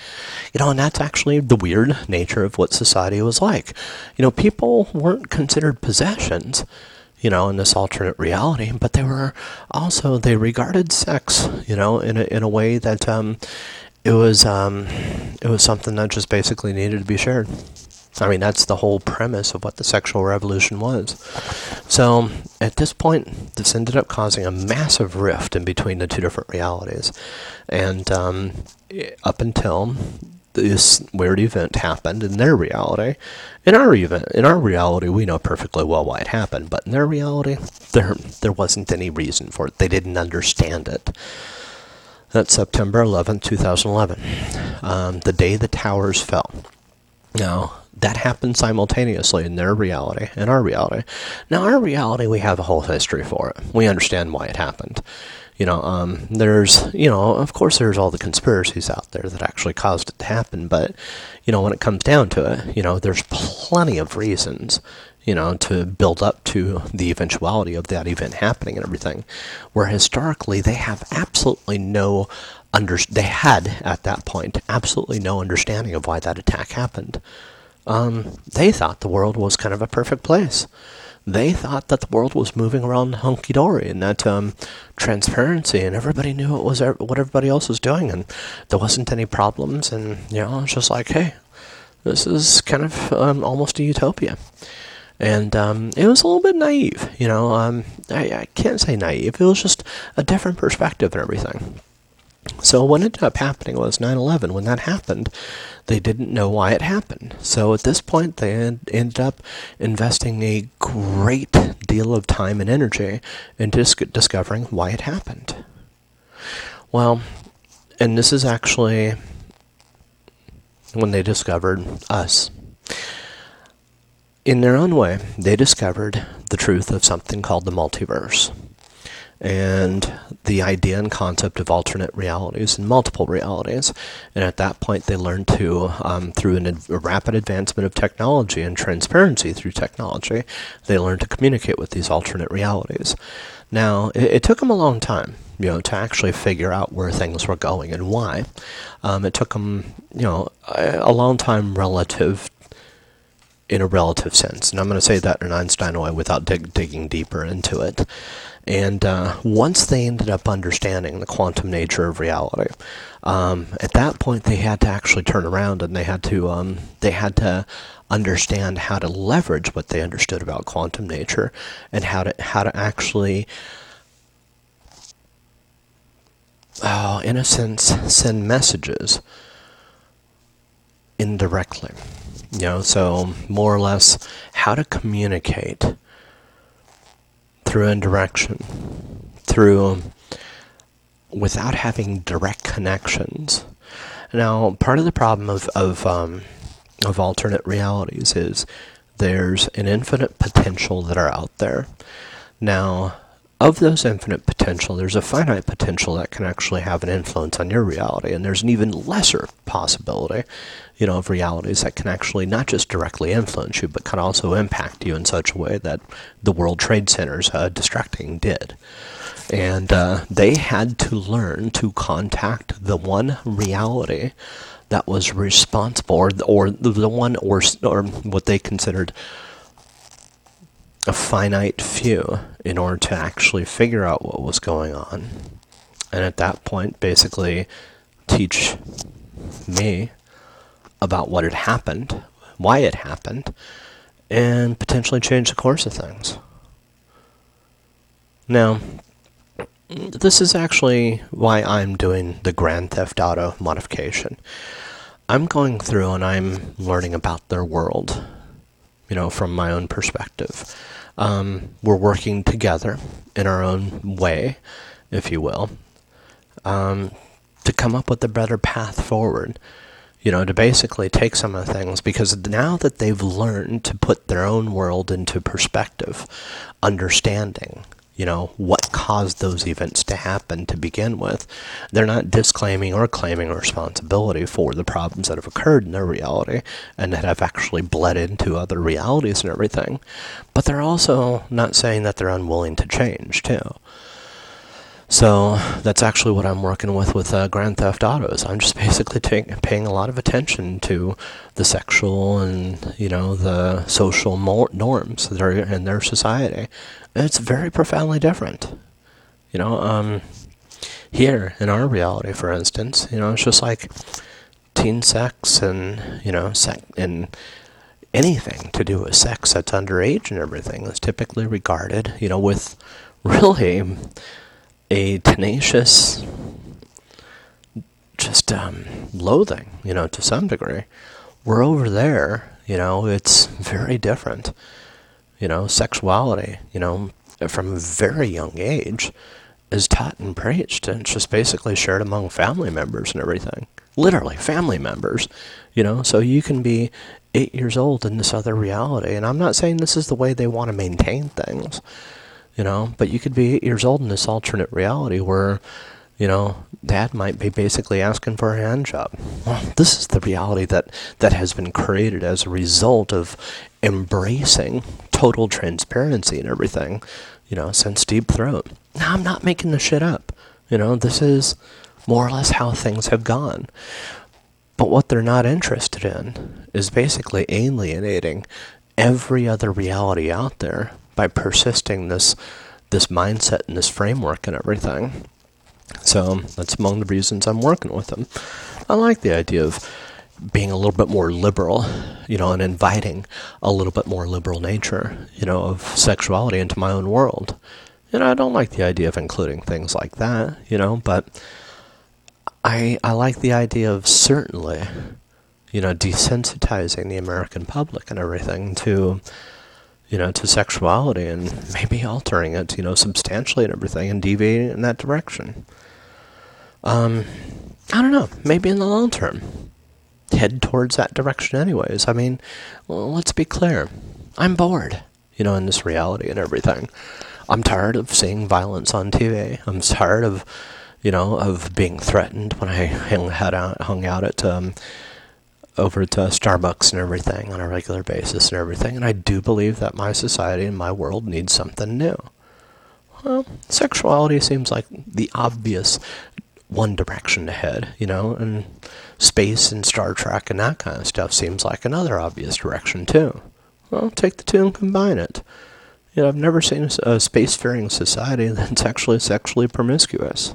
A: You know, and that's actually the weird nature of what society was like. You know, people weren't considered possessions, you know, in this alternate reality, but they were also they regarded sex, you know, in a in a way that um it was um it was something that just basically needed to be shared. I mean, that's the whole premise of what the sexual revolution was. So, at this point, this ended up causing a massive rift in between the two different realities. And um, up until this weird event happened in their reality, in our event, in our reality, we know perfectly well why it happened. But in their reality, there there wasn't any reason for it. They didn't understand it. That's September 11, 2011, um, the day the towers fell. Now, that happened simultaneously in their reality and our reality. Now, our reality, we have a whole history for it. We understand why it happened. You know, um, there's, you know, of course, there's all the conspiracies out there that actually caused it to happen. But, you know, when it comes down to it, you know, there's plenty of reasons, you know, to build up to the eventuality of that event happening and everything. Where historically, they have absolutely no under they had at that point absolutely no understanding of why that attack happened um, they thought the world was kind of a perfect place. They thought that the world was moving around hunky dory and that um, transparency and everybody knew what was what everybody else was doing and there wasn't any problems and you know it's just like hey, this is kind of um, almost a utopia. And um, it was a little bit naive, you know. Um, I, I can't say naive. It was just a different perspective and everything. So what ended up happening was 9/11. When that happened, they didn't know why it happened. So at this point, they ended up investing a great deal of time and energy into discovering why it happened. Well, and this is actually when they discovered us. In their own way, they discovered the truth of something called the multiverse and the idea and concept of alternate realities and multiple realities. And at that point, they learned to, um, through an, a rapid advancement of technology and transparency through technology, they learned to communicate with these alternate realities. Now, it, it, took them a long time, you know, to actually figure out where things were going and why. Um, it took them, you know, a, a long time relative in a relative sense. And I'm going to say that in Einstein way without dig- digging deeper into it. And uh, once they ended up understanding the quantum nature of reality, um, at that point they had to actually turn around and they had to um, they had to understand how to leverage what they understood about quantum nature and how to how to actually oh, in a sense send messages indirectly. You know so more or less how to communicate through indirection, through without having direct connections. Now, part of the problem of of um, of alternate realities is there's an infinite potential that are out there. Now, of those infinite potential, there's a finite potential that can actually have an influence on your reality, and there's an even lesser possibility, you know, of realities that can actually not just directly influence you, but can also impact you in such a way that the World Trade Center's uh, destructing did. And uh, they had to learn to contact the one reality that was responsible, or, or the one, or, or what they considered a finite few in order to actually figure out what was going on. And at that point, basically teach me about what had happened, why it happened, and potentially change the course of things. Now, this is actually why I'm doing the Grand Theft Auto modification. I'm going through and I'm learning about their world, you know, from my own perspective. Um, we're working together in our own way, if you will, um, to come up with a better path forward. You know, to basically take some of the things because now that they've learned to put their own world into perspective, understanding, you know, what caused those events to happen to begin with. They're not disclaiming or claiming responsibility for the problems that have occurred in their reality and that have actually bled into other realities and everything. But they're also not saying that they're unwilling to change, too. So that's actually what I'm working with with uh, Grand Theft Autos. I'm just basically paying a lot of attention to the sexual and you know the social norms that are in their society. It's very profoundly different. You know, um, here in our reality, for instance, you know, it's just like teen sex and you know, sex and anything to do with sex that's underage and everything is typically regarded, you know, with really a tenacious, just um, loathing, you know, to some degree. We're over there, you know, it's very different. You know, sexuality, you know, from a very young age is taught and preached, and it's just basically shared among family members and everything. Literally, family members, you know, so you can be eight years old in this other reality. And I'm not saying this is the way they want to maintain things you know, but you could be eight years old in this alternate reality where, you know, dad might be basically asking for a hand job. Well, this is the reality that, that has been created as a result of embracing total transparency and everything, you know, since Deep Throat. Now, I'm not making this shit up. You know, this is more or less how things have gone. But what they're not interested in is basically alienating every other reality out there by persisting this this mindset and this framework and everything. So that's among the reasons I'm working with them. I like the idea of being a little bit more liberal, you know, and inviting a little bit more liberal nature, you know, of sexuality into my own world. And I don't like the idea of including things like that, you know, but I I like the idea of certainly, you know, desensitizing the American public and everything to you know, to sexuality and maybe altering it, you know, substantially and everything and deviating in that direction. Um, I don't know. Maybe in the long term, head towards that direction, anyways. I mean, well, let's be clear. I'm bored, you know, in this reality and everything. I'm tired of seeing violence on TV. I'm tired of, you know, of being threatened when I hung out, hung out at um, over to Starbucks and everything on a regular basis and everything, and I do believe that my society and my world needs something new. Well, sexuality seems like the obvious one direction to head, you know, and space and Star Trek and that kind of stuff seems like another obvious direction too. Well, take the two and combine it. You know, I've never seen a, a spacefaring society [LAUGHS] that's actually sexually promiscuous.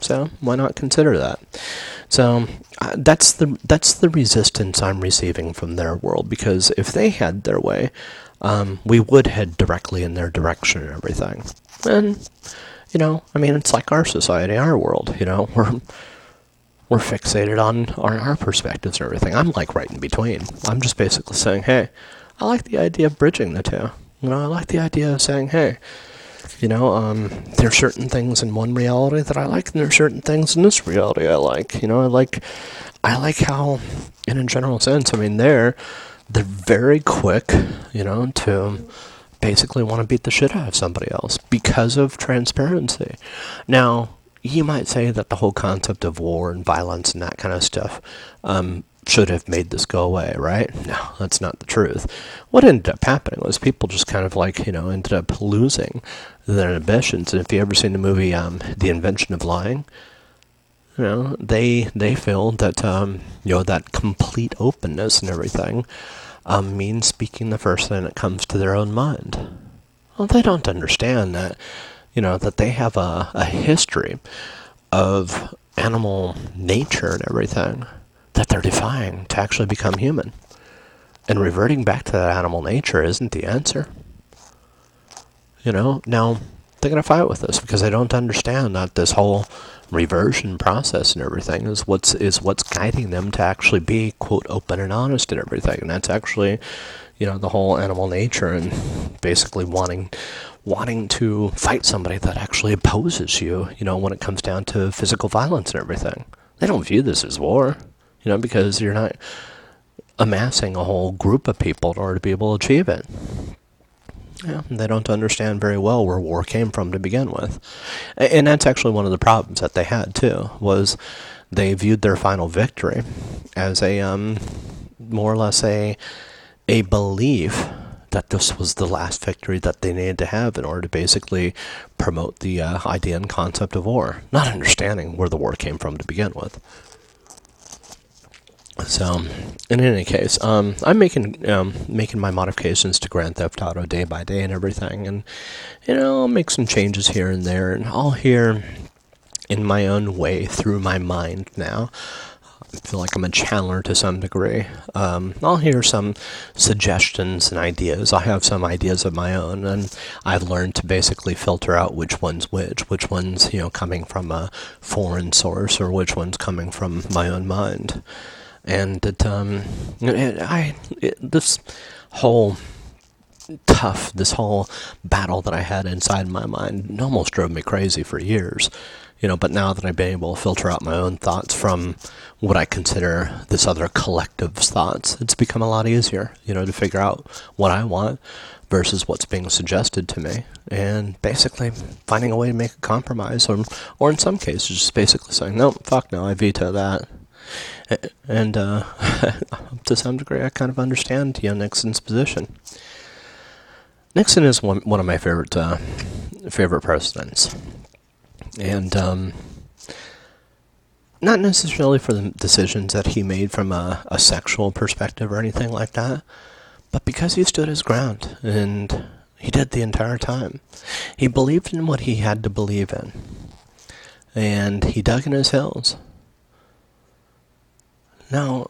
A: So why not consider that? So uh, that's the that's the resistance I'm receiving from their world because if they had their way, um, we would head directly in their direction and everything. And you know, I mean, it's like our society, our world. You know, [LAUGHS] we're we're fixated on on our perspectives and everything. I'm like right in between. I'm just basically saying, hey, I like the idea of bridging the two. You know, I like the idea of saying, hey, you know, um, there are certain things in one reality that I like, and there are certain things in this reality I like. You know, I like, I like how, in a general sense, I mean, they're they're very quick, you know, to basically want to beat the shit out of somebody else because of transparency. Now, you might say that the whole concept of war and violence and that kind of stuff um, should have made this go away, right? No, that's not the truth. What ended up happening was people just kind of like, you know, ended up losing their ambitions. And if you ever seen the movie um, The Invention of Lying, you know, they they feel that um, you know that complete openness and everything um, means speaking the first thing that comes to their own mind. Well, they don't understand that, you know, that they have a, a history of animal nature and everything that they're defying to actually become human. And reverting back to that animal nature isn't the answer. You know, now they're going to fight with us because they don't understand that this whole reversion process and everything is what's is what's guiding them to actually be quote open and honest and everything and that's actually you know the whole animal nature and basically wanting wanting to fight somebody that actually opposes you, you know, when it comes down to physical violence and everything. They don't view this as war, you know, because you're not amassing a whole group of people in order to be able to achieve it. Yeah, they don't understand very well where war came from to begin with. And that's actually one of the problems that they had too, was they viewed their final victory as a um, more or less a a belief that this was the last victory that they needed to have in order to basically promote the uh, idea and concept of war, not understanding where the war came from to begin with. So, in any case, um, I'm making um, making my modifications to Grand Theft Auto day by day and everything, and you know, I'll make some changes here and there, and I'll hear in my own way through my mind now. I feel like I'm a channeler to some degree. Um, I'll hear some suggestions and ideas. I have some ideas of my own, and I've learned to basically filter out which one's which, which one's you know coming from a foreign source, or which one's coming from my own mind and it, um, it, I it, this whole tough, this whole battle that I had inside my mind almost drove me crazy for years. You know, but now that I've been able to filter out my own thoughts from what I consider this other collective's thoughts, it's become a lot easier, you know, to figure out what I want versus what's being suggested to me, and basically finding a way to make a compromise, or, or in some cases, just basically saying, no, fuck no, I veto that and uh, [LAUGHS] to some degree, I kind of understand you know, Nixon's position. Nixon is one one of my favorite uh, favorite presidents, and um, not necessarily for the decisions that he made from a, a sexual perspective or anything like that, but because he stood his ground and he did the entire time. He believed in what he had to believe in, and he dug in his heels now,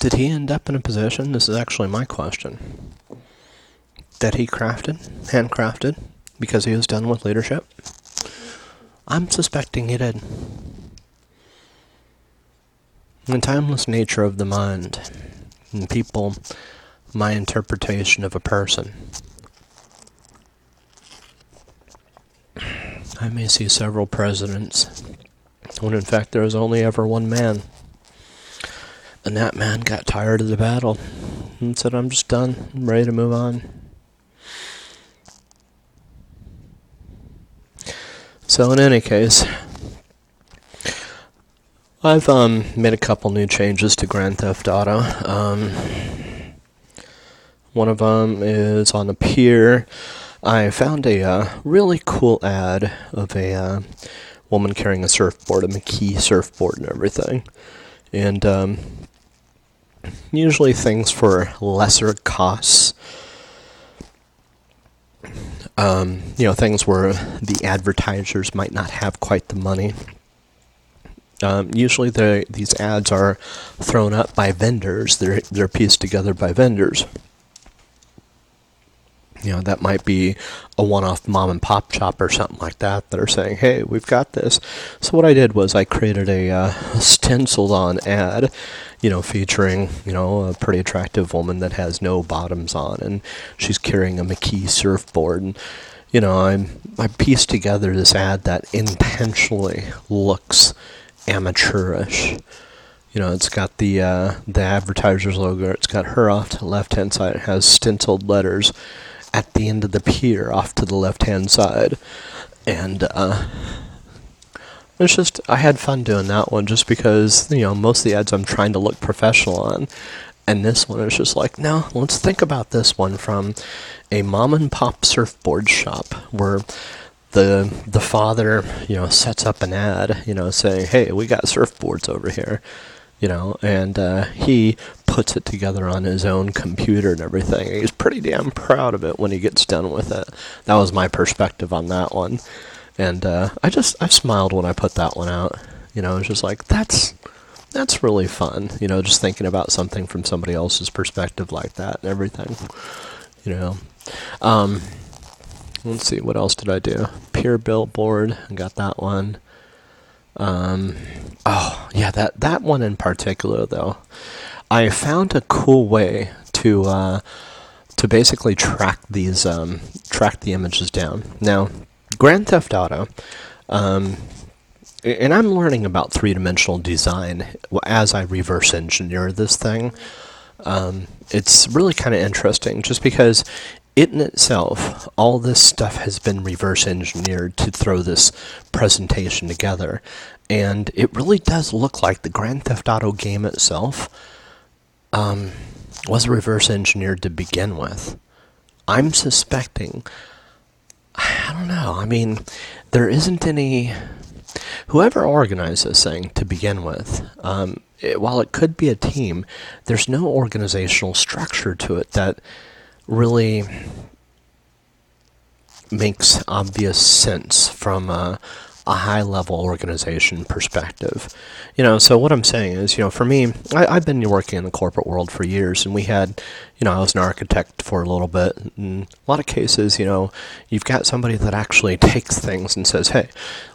A: did he end up in a position? This is actually my question. That he crafted, handcrafted, because he was done with leadership? I'm suspecting he did. The timeless nature of the mind, and people, my interpretation of a person. I may see several presidents when in fact there was only ever one man. And that man got tired of the battle and said, I'm just done. I'm ready to move on. So, in any case, I've um, made a couple new changes to Grand Theft Auto. Um, one of them is on the pier. I found a uh, really cool ad of a uh, woman carrying a surfboard, a McKee surfboard, and everything. And um, usually things for lesser costs. Um, you know, things where the advertisers might not have quite the money. Um, usually, these ads are thrown up by vendors. They're they're pieced together by vendors. You know, that might be a one off mom and pop shop or something like that that are saying, hey, we've got this. So, what I did was I created a uh, stenciled on ad, you know, featuring, you know, a pretty attractive woman that has no bottoms on and she's carrying a McKee surfboard. And, you know, I'm, I pieced together this ad that intentionally looks amateurish. You know, it's got the uh, the advertiser's logo. It's got her off to the left hand side. It has stenciled letters at the end of the pier off to the left hand side. And uh, it's just, I had fun doing that one just because, you know, most of the ads I'm trying to look professional on. And this one is just like, no, let's think about this one from a mom and pop surfboard shop where the the father, you know, sets up an ad, you know, saying, "Hey, we got surfboards over here." You know, and uh, he puts it together on his own computer and everything. He's pretty damn proud of it when he gets done with it. That was my perspective on that one, and uh, I just I smiled when I put that one out. You know, it's just like that's that's really fun. You know, just thinking about something from somebody else's perspective like that and everything. You know, um, let's see what else did I do? Pier billboard, I got that one. Um, oh yeah, that that one in particular though, I found a cool way to uh, to basically track these um, track the images down. Now, Grand Theft Auto, um, and I'm learning about three dimensional design as I reverse engineer this thing. Um, it's really kind of interesting, just because it in itself, all this stuff has been reverse engineered to throw this presentation together. And it really does look like the Grand Theft Auto game itself um, was reverse engineered to begin with. I'm suspecting, I don't know, I mean, there isn't any. Whoever organized this thing to begin with, um, it, while it could be a team, there's no organizational structure to it that really makes obvious sense from a, a high level organization perspective. You know, so what I'm saying is, you know, for me, I, I've been working in the corporate world for years, and we had you know, I was an architect for a little bit. In a lot of cases, you know, you've got somebody that actually takes things and says, hey,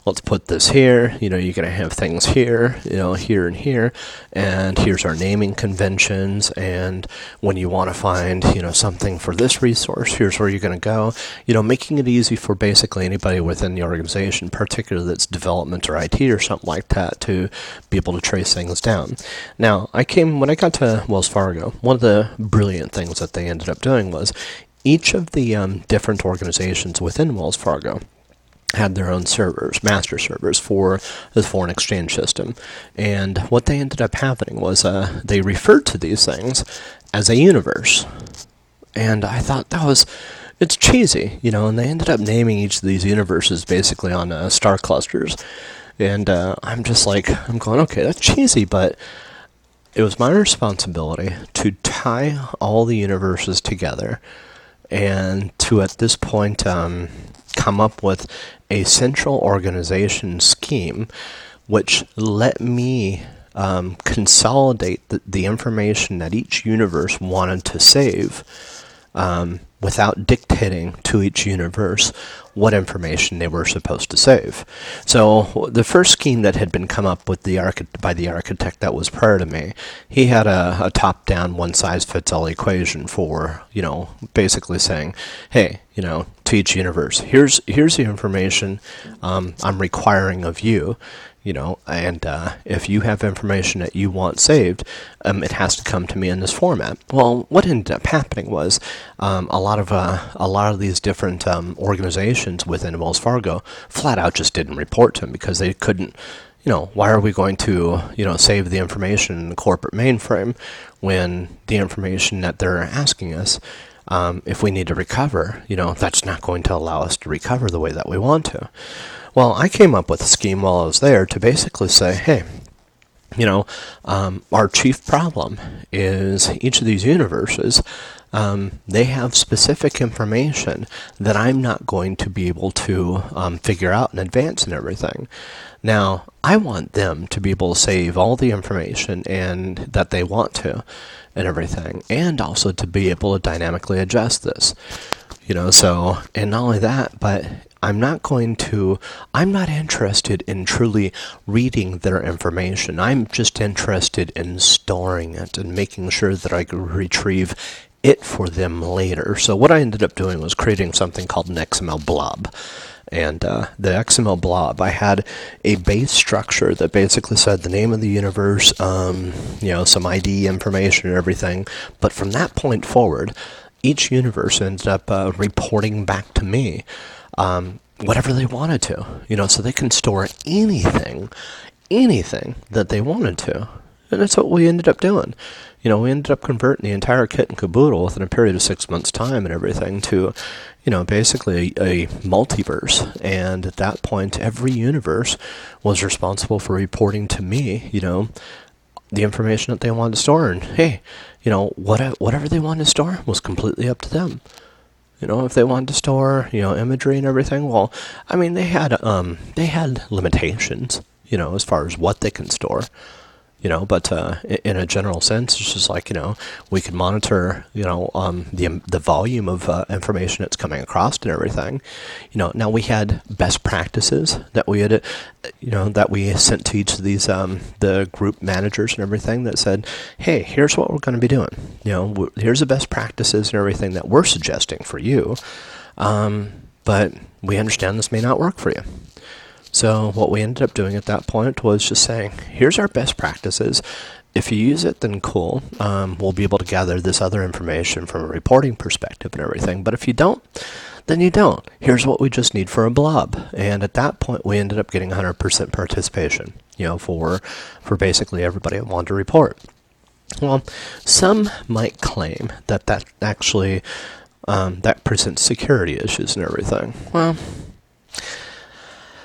A: let's put this here. You know, you're going to have things here, you know, here and here. And here's our naming conventions. And when you want to find, you know, something for this resource, here's where you're going to go. You know, making it easy for basically anybody within the organization, particularly that's development or IT or something like that, to be able to trace things down. Now, I came, when I got to Wells Fargo, one of the brilliant things that they ended up doing was each of the um, different organizations within Wells Fargo had their own servers, master servers for the foreign exchange system. And what they ended up happening was uh, they referred to these things as a universe. And I thought that was, it's cheesy, you know, and they ended up naming each of these universes basically on uh, star clusters. And uh, I'm just like, I'm going, okay, that's cheesy, but it was my responsibility to tie all the universes together and to at this point um, come up with a central organization scheme which let me um, consolidate the, the, information that each universe wanted to save um, without dictating to each universe what information they were supposed to save. So the first scheme that had been come up with the archi- by the architect that was prior to me, he had a, a top-down one-size-fits-all equation for you know basically saying, hey, you know, to each universe, here's here's the information um, I'm requiring of you you know, and uh, if you have information that you want saved, um, it has to come to me in this format. Well, what ended up happening was um, a lot of uh, a lot of these different um, organizations within Wells Fargo flat out just didn't report to him because they couldn't. You know, why are we going to you know save the information in the corporate mainframe when the information that they're asking us um, if we need to recover, you know, that's not going to allow us to recover the way that we want to. Well, I came up with a scheme while I was there to basically say, hey, you know, um, our chief problem is each of these universes, um, they have specific information that I'm not going to be able to um, figure out in advance and everything. Now, I want them to be able to save all the information and that they want to and everything, and also to be able to dynamically adjust this. You know, so, and not only that, but I'm not going to, I'm not interested in truly reading their information. I'm just interested in storing it and making sure that I can retrieve it for them later. So what I ended up doing was creating something called an XML blob. And uh, the XML blob, I had a base structure that basically said the name of the universe, um, you know, some ID information and everything. But from that point forward, each universe ended up uh, reporting back to me um, whatever they wanted to, you know, so they can store anything, anything that they wanted to. And that's what we ended up doing. You know, we ended up converting the entire kit and caboodle within a period of six months' time and everything to, you know, basically a, a multiverse. And at that point, every universe was responsible for reporting to me, you know, the information that they wanted to store. And hey, you know, what, whatever they wanted to store was completely up to them. You know, if they wanted to store, you know, imagery and everything, well, I mean, they had um, they had limitations, you know, as far as what they can store. You know. But uh, in a general sense, it's just like you know we can monitor you know um, the the volume of uh, information that's coming across and everything. You know, now we had best practices that we had, you know, that we sent to each of these um, the group managers and everything that said, hey, here's what we're going to be doing. You know, here's the best practices and everything that we're suggesting for you. Um, but we understand this may not work for you. So what we ended up doing at that point was just saying, here's our best practices. If you use it, then cool. Um, we'll be able to gather this other information from a reporting perspective and everything. But if you don't, then you don't. Here's what we just need for a blob. And at that point, we ended up getting 100% participation, you know, for, for basically everybody that wanted to report. Well, some might claim that that actually um, that presents security issues and everything. Well,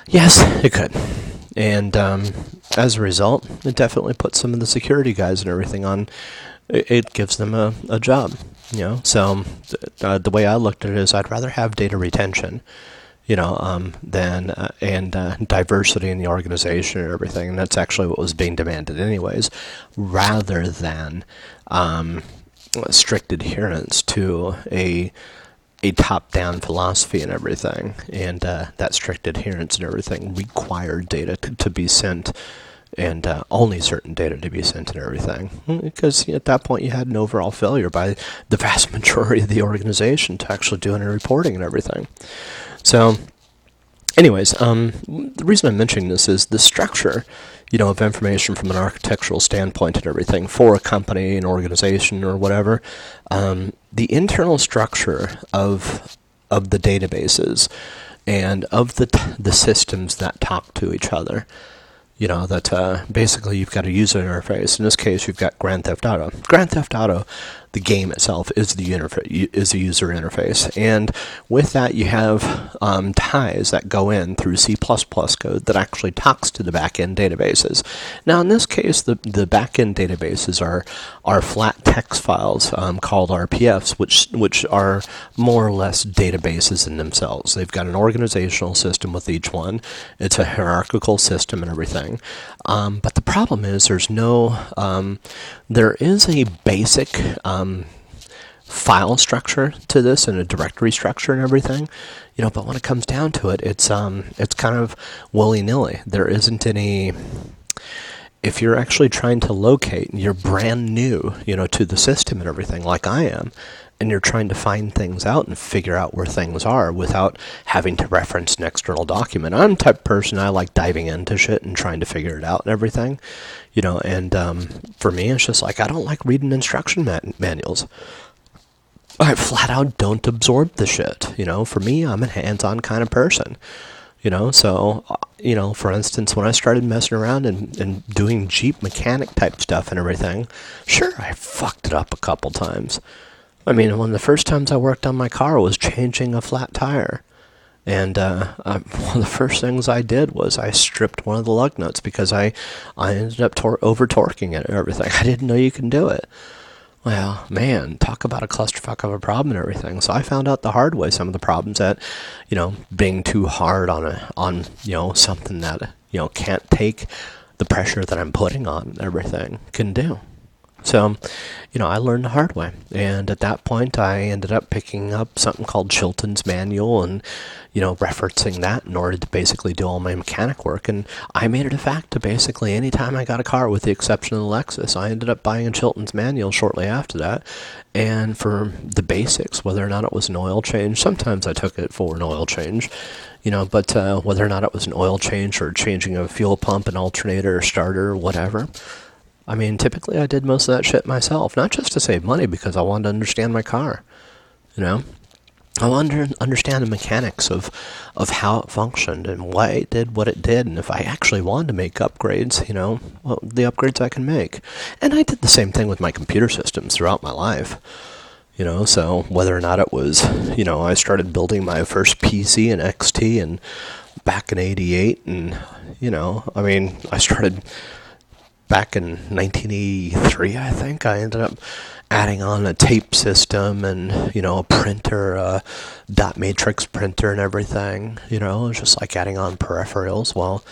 A: Yes, it could. And um, as a result, it definitely puts some of the security guys and everything on. It, gives them a, a job, you know. So uh, the way I looked at it is, I'd rather have data retention, you know, um, than uh, and uh, diversity in the organization and everything. And that's actually what was being demanded, anyways, rather than um, strict adherence to a a top-down philosophy and everything, and uh, that strict adherence and everything required data to, to be sent, and uh, only certain data to be sent and everything. Because at that point, you had an overall failure by the vast [LAUGHS] majority of the organization to actually do any reporting and everything. So, anyways, um, the reason I'm mentioning this is the structure you know, of information from an architectural standpoint and everything for a company, an organization, or whatever. Um, the internal structure of of the databases and of the t- the systems that talk to each other. You know that uh, basically you've got a user interface. In this case, you've got Grand Theft Auto. Grand Theft Auto the game itself is the interface is the user interface, and with that you have um, ties that go in through C++ code that actually talks to the backend databases. Now, in this case, the the backend databases are are flat text files um, called RPFs, which which are more or less databases in themselves. They've got an organizational system with each one. It's a hierarchical system and everything. Um, but the problem is there's no um, there is a basic um, file structure to this and a directory structure and everything, you know. But when it comes down to it, it's um, it's kind of willy nilly. There isn't any. If you're actually trying to locate, and you're brand new, you know, to the system and everything, like I am, and you're trying to find things out and figure out where things are without having to reference an external document. I'm the type of person I like diving into shit and trying to figure it out and everything you know, and um, for me, it's just like I don't like reading instruction man- manuals. I flat out don't absorb the shit. You know, for me, I'm a hands-on kind of person. You know, so uh, you know, for instance, when I started messing around and, and doing Jeep mechanic type stuff and everything, sure, I fucked it up a couple times. I mean, one of the first times I worked on my car was changing a flat tire. And uh, I, [LAUGHS] one of the first things I did was I stripped one of the lug nuts because I, I ended up tor- over torquing it and everything. [LAUGHS] I didn't know you can do it. Well, man, talk about a clusterfuck of a problem and everything. So I found out the hard way some of the problems that, you know, being too hard on a on you know something that you know can't take the pressure that I'm putting on everything can do. So, you know, I learned the hard way. And at that point, I ended up picking up something called Chilton's Manual and, you know, referencing that in order to basically do all my mechanic work. And I made it a fact to basically any time I got a car, with the exception of the Lexus, I ended up buying a Chilton's Manual shortly after that. And for the basics, whether or not it was an oil change, sometimes I took it for an oil change you know, but uh, whether or not it was an oil change or changing a fuel pump, an alternator, or starter, whatever, I mean, typically I did most of that shit myself, not just to save money, because I wanted to understand my car. You know, I wanted to understand the mechanics of of how it functioned and why it did what it did, and if I actually wanted to make upgrades, you know, well, the upgrades I can make. And I did the same thing with my computer systems throughout my life. You know, so whether or not it was, you know, I started building my first PC and XT and back in '88, and you know, I mean, I started back in 1983, I think, I ended up adding on a tape system and you know a printer, a dot matrix printer, and everything. You know, it was just like adding on peripherals. Well,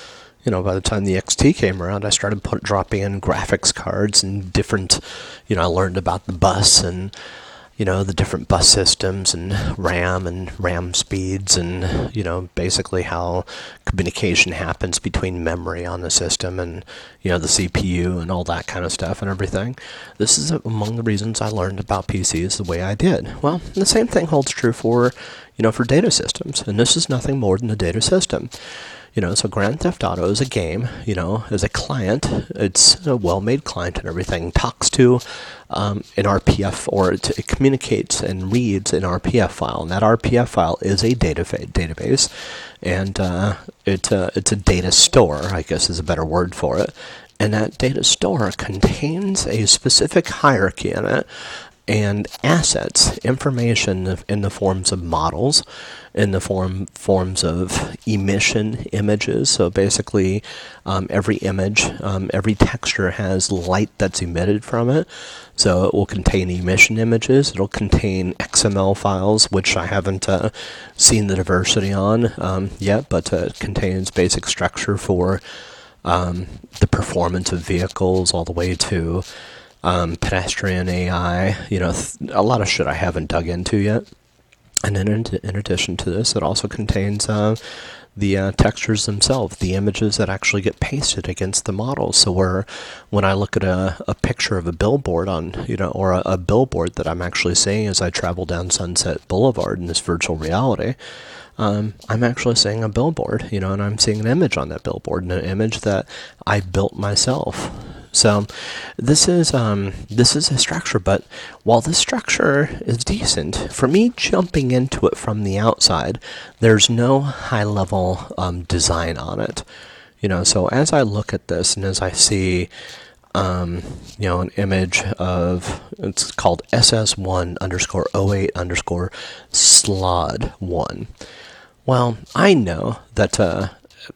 A: you know, by the time the XT came around, I started put, dropping in graphics cards and different, you know, I learned about the bus and, you know, the different bus systems and RAM and RAM speeds and, you know, basically how communication happens between memory on the system and, you know, the CPU and all that kind of stuff and everything. This is among the reasons I learned about PCs the way I did. Well, the same thing holds true for, you know, for data systems. And this is nothing more than a data system. You know, so Grand Theft Auto is a game, you know, as a client. It's a well made client and everything. Talks to um, an RPF or it, it, communicates and reads an RPF file. And that RPF file is a data database. And uh, it, uh, it's a data store, I guess is a better word for it. And that data store contains a specific hierarchy in it and assets, information in the forms of models, in the form forms of emission images. So basically, um, every image, um, every texture has light that's emitted from it. So it will contain emission images. It'll contain XML files, which I haven't uh, seen the diversity on um, yet, but uh, it contains basic structure for um, the performance of vehicles all the way to um, pedestrian AI, you know, th- a lot of shit I haven't dug into yet. And then in, in addition to this, it also contains uh, the uh, textures themselves, the images that actually get pasted against the models. So where when I look at a, a picture of a billboard on, you know, or a, a billboard that I'm actually seeing as I travel down Sunset Boulevard in this virtual reality, um, I'm actually seeing a billboard, you know, and I'm seeing an image on that billboard, and an image that I built myself. So this is um, this is a structure, but while this structure is decent, for me jumping into it from the outside, there's no high level um, design on it. You know, so as I look at this and as I see um, you know, an image of it's called SS1 underscore 08 underscore slod one. Well, I know that uh,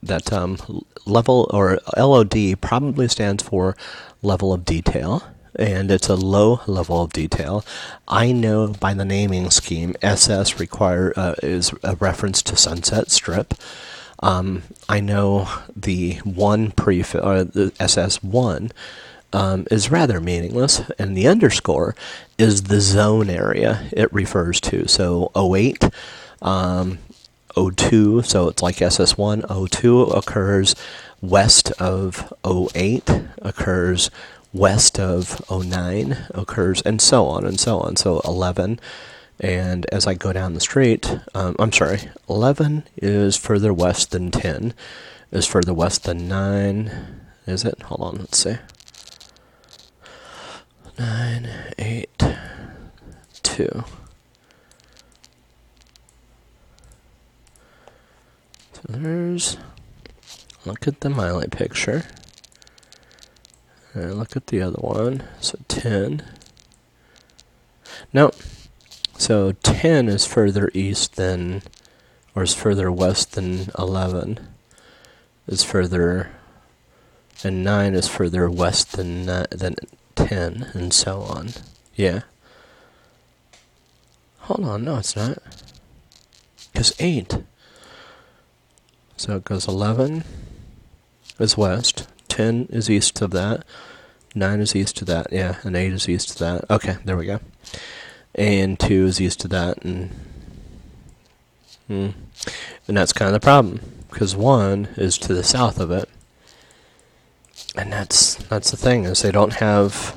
A: that um, level or LOD probably stands for level of detail, and it's a low level of detail. I know by the naming scheme, SS require uh, is a reference to Sunset Strip. Um, I know the one prefix, or the SS1. Um, is rather meaningless, and the underscore is the zone area it refers to. So 08, um, 02, so it's like SS1. 02 occurs west of 08, occurs west of 09, occurs, and so on and so on. So 11. And as I go down the street, um, I'm sorry, 11 is further west than 10, is further west than 9. Is it? Hold on, let's see. 9, 8, 2. There's, look at the Miley picture. And look at the other one. So 10. No. So 10 is further east than, or is further west than 11. Is further, and 9 is further west than, than 10, and so on. Yeah. Hold on, no, it's not. Because 8 so it goes 11 is west, 10 is east of that, 9 is east of that, yeah, and 8 is east of that. Okay, there we go. And 2 is east of that, and hmm, and that's kind of the problem because 1 is to the south of it. And that's that's the thing is they don't have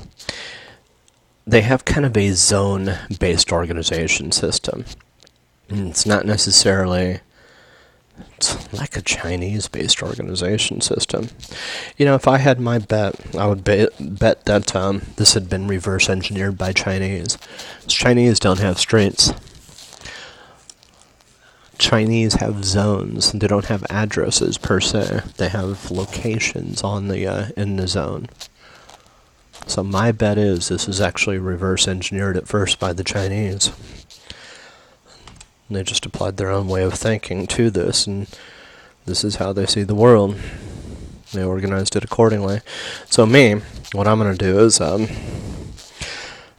A: they have kind of a zone based organization system. And it's not necessarily it's like a Chinese based organization system. You know, if I had my bet, I would bet, bet that um, this had been reverse engineered by Chinese. Chinese don't have streets. Chinese have zones. They don't have addresses per se. They have locations on the uh, in the zone. So my bet is this is actually reverse engineered at first by the Chinese. They just applied their own way of thinking to this, and this is how they see the world. They organized it accordingly. So me, what I'm going to do is, um,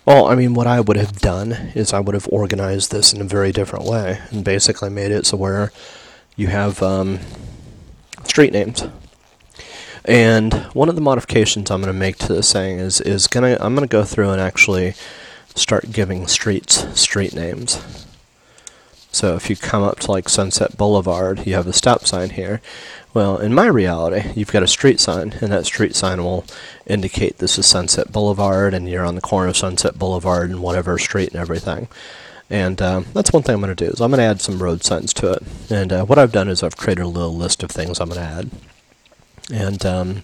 A: well, I mean, what I would have done is I would have organized this in a very different way, and basically made it so where you have um, street names. And one of the modifications I'm going to make to this thing is is gonna I'm going to go through and actually start giving streets street names. So if you come up to like Sunset Boulevard, you have a stop sign here. Well, in my reality, you've got a street sign, and that street sign will indicate this is Sunset Boulevard, and you're on the corner of Sunset Boulevard and whatever street and everything. And um, that's one thing I'm going to do is I'm going to add some road signs to it. And uh, what I've done is I've created a little list of things I'm going to add. And um,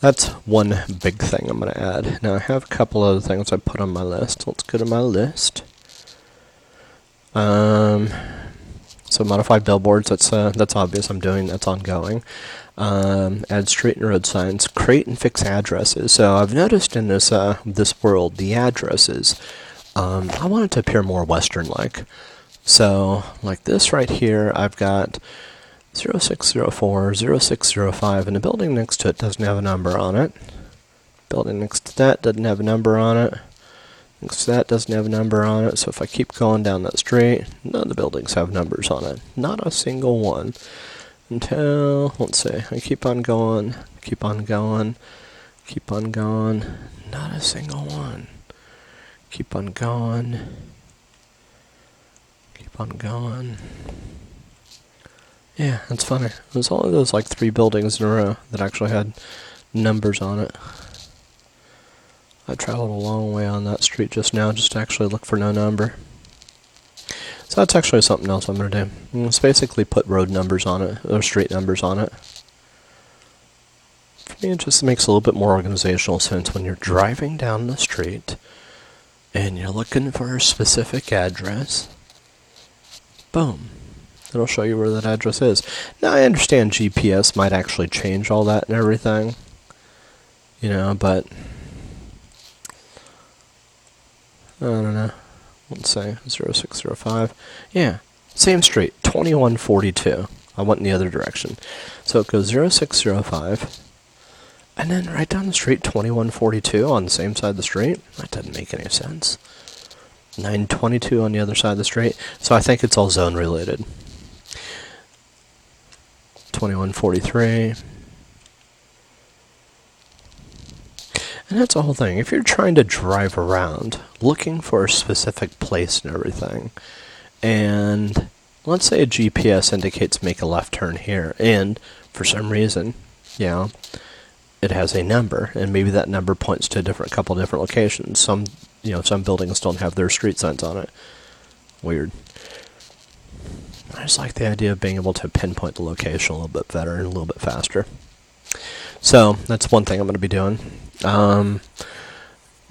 A: that's one big thing I'm going to add. Now I have a couple other things I put on my list. Let's go to my list. Um, so modified billboards. That's uh, that's obvious. I'm doing. That's ongoing. Um, add street and road signs. Create and fix addresses. So I've noticed in this uh, this world the addresses. Um, I want it to appear more Western-like. So like this right here, I've got 0604, 0605, and the building next to it doesn't have a number on it. Building next to that doesn't have a number on it. To that doesn't have a number on it, so if I keep going down that street, none of the buildings have numbers on it. Not a single one. Until, let's see, I keep on going, keep on going, keep on going. Not a single one. Keep on going. Keep on going. Yeah, that's funny. It was only those like three buildings in a row that actually had numbers on it. I traveled a long way on that street just now just to actually look for no number. So that's actually something else I'm going to do. Mm, it's basically put road numbers on it, or street numbers on it. For me, it just makes a little bit more organizational sense when you're driving down the street and you're looking for a specific address. Boom. It'll show you where that address is. Now, I understand GPS might actually change all that and everything. You know, but I don't know. Let's say 0605. Yeah, same street, 2142. I went in the other direction. So it goes 0605, and then right down the street, 2142 on the same side of the street. That doesn't make any sense. 922 on the other side of the street. So I think it's all zone related. 2143. And that's the whole thing. If you're trying to drive around looking for a specific place and everything, and let's say a GPS indicates make a left turn here, and for some reason, know, it has a number, and maybe that number points to a different couple different locations. Some, you know, some buildings don't have their street signs on it. Weird. I just like the idea of being able to pinpoint the location a little bit better and a little bit faster. So that's one thing I'm going to be doing. Um,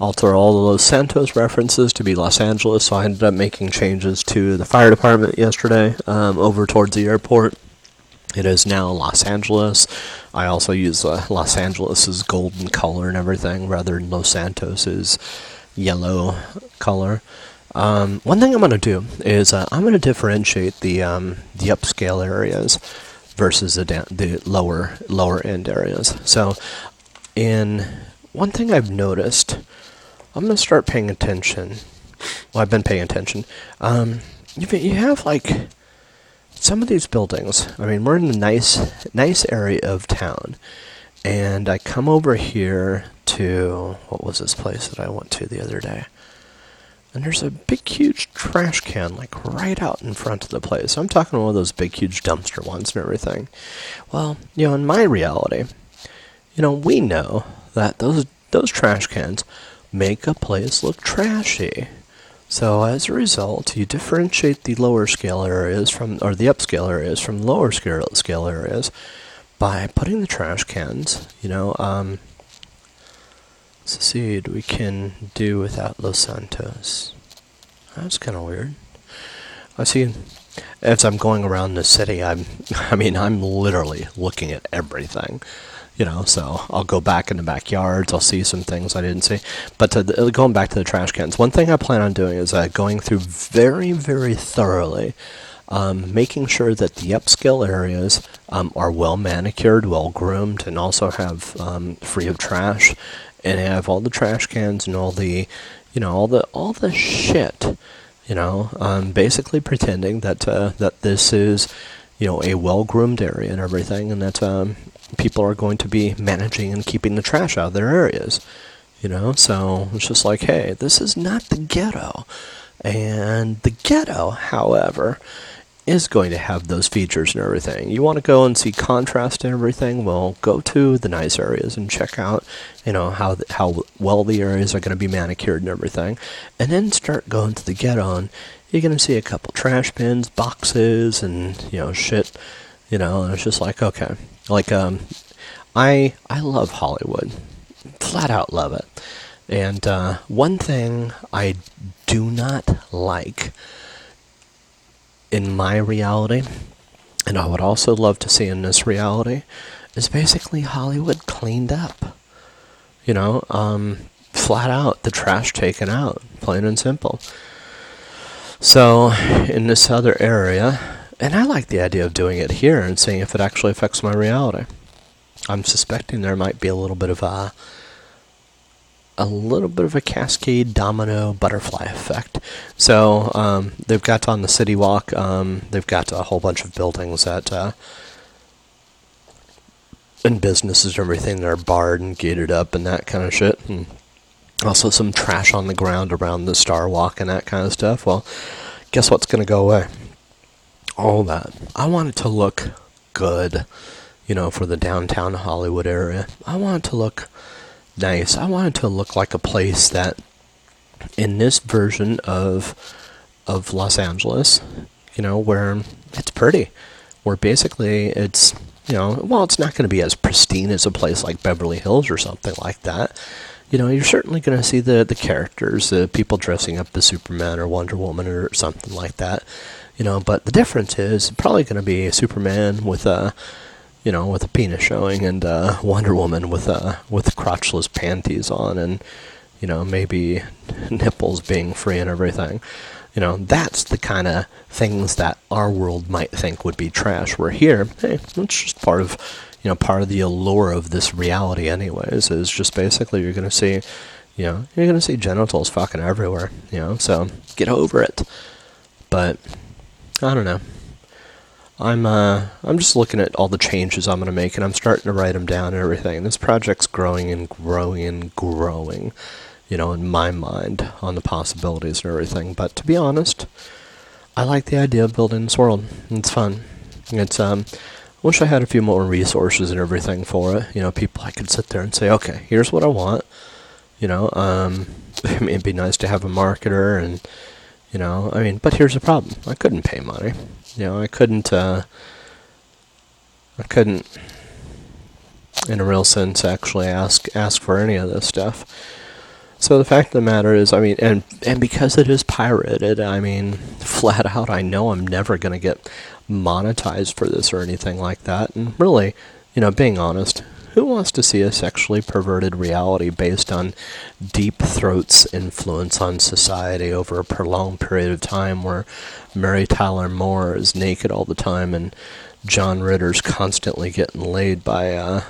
A: alter all the Los Santos references to be Los Angeles, so I ended up making changes to the fire department yesterday um, over towards the airport. It is now Los Angeles. I also use uh, Los Angeles's golden color and everything rather than Los Santos's yellow color. Um, one thing I'm going to do is uh, I'm going to differentiate the um, the upscale areas versus the da- the lower lower end areas. So, in one thing I've noticed, I'm gonna start paying attention. Well, I've been paying attention. Um, you, you have like some of these buildings. I mean, we're in a nice nice area of town, and I come over here to what was this place that I went to the other day? And there's a big, huge trash can, like right out in front of the place. I'm talking one of those big, huge dumpster ones and everything. Well, you know, in my reality, you know, we know that those those trash cans make a place look trashy. So as a result, you differentiate the lower scale areas from, or the upscale areas from lower scale scale areas by putting the trash cans. You know, um, let's see, we can do without Los Santos. That's kind of weird. I see. As I'm going around the city, I'm, [LAUGHS] I mean, I'm literally looking at everything you know, so I'll go back in the backyards. I'll see some things I didn't see. But the, going back to the trash cans, one thing I plan on doing is uh, going through very, very thoroughly, um, making sure that the upscale areas um, are well manicured, well groomed, and also have um, free of trash, and have all the trash cans and all the, you know, all the all the shit, you know, um, basically pretending that uh, that this is you know, a well-groomed area and everything, and that um, people are going to be managing and keeping the trash out of their areas. You know, so it's just like, hey, this is not the ghetto. And the ghetto, however, is going to have those features and everything. You want to go and see contrast and everything? Well, go to the nice areas and check out, you know, how the, how well the areas are going to be manicured and everything, and then start going to the ghetto and you're going to see a couple trash bins, boxes, and you know shit. You know, and it's just like okay, like um, I I love Hollywood, flat out love it. And uh, one thing I do not like in my reality, and I would also love to see in this reality, is basically Hollywood cleaned up. You know, um, flat out, the trash taken out, plain and simple. So, in this other area, and I like the idea of doing it here and seeing if it actually affects my reality. I'm suspecting there might be a little bit of a a little bit of a cascade domino butterfly effect. So um, they've got on the city walk. Um, they've got a whole bunch of buildings that uh, and businesses and everything that are barred and gated up and that kind of shit. And also some trash on the ground around the Star Walk and that kind of stuff. Well, guess what's going to go away? All that. I want it to look good, you know, for the downtown Hollywood area. I want it to look nice. I want it to look like a place that, in this version of of Los Angeles, you know, where it's pretty, where basically it's you know, well, it's not going to be as pristine as a place like Beverly Hills or something like that. You know, you're certainly going to see the the characters, the people dressing up as Superman or Wonder Woman or something like that. You know, but the difference is probably going to be Superman with a you know, with a penis showing, and uh, Wonder Woman with uh, with crotchless panties on, and you know, maybe nipples being free and everything. You know, that's the kind of things that our world might think would be trash. We're here, hey, it's just part of, you know, part of the allure of this reality, anyways. Is just basically you're gonna see, you know, you're gonna see genitals fucking everywhere. You know, so get over it. But I don't know. I'm uh, I'm just looking at all the changes I'm to make, and I'm starting to write them down and everything. This project's growing and growing and growing, you know, in my mind on the possibilities and everything. But to be honest, I like the idea of building this world. It's fun. It's um, I wish I had a few more resources and everything for it. You know, people I could sit there and say, okay, here's what I want. You know, um, [LAUGHS] it'd be nice to have a marketer and you know, I mean, but here's the problem. I couldn't pay money. You know, I couldn't, uh, I couldn't, in a real sense, actually ask ask for any of this stuff. So the fact of the matter is, I mean, and and because it is pirated, I mean, [LAUGHS] flat out, I know I'm never going to get monetized for this or anything like that. And really, you know, being honest, who wants to see a sexually perverted reality based on Deep Throat's influence on society over a prolonged period of time where Mary Tyler Moore is naked all the time and John Ritter's constantly getting laid by uh,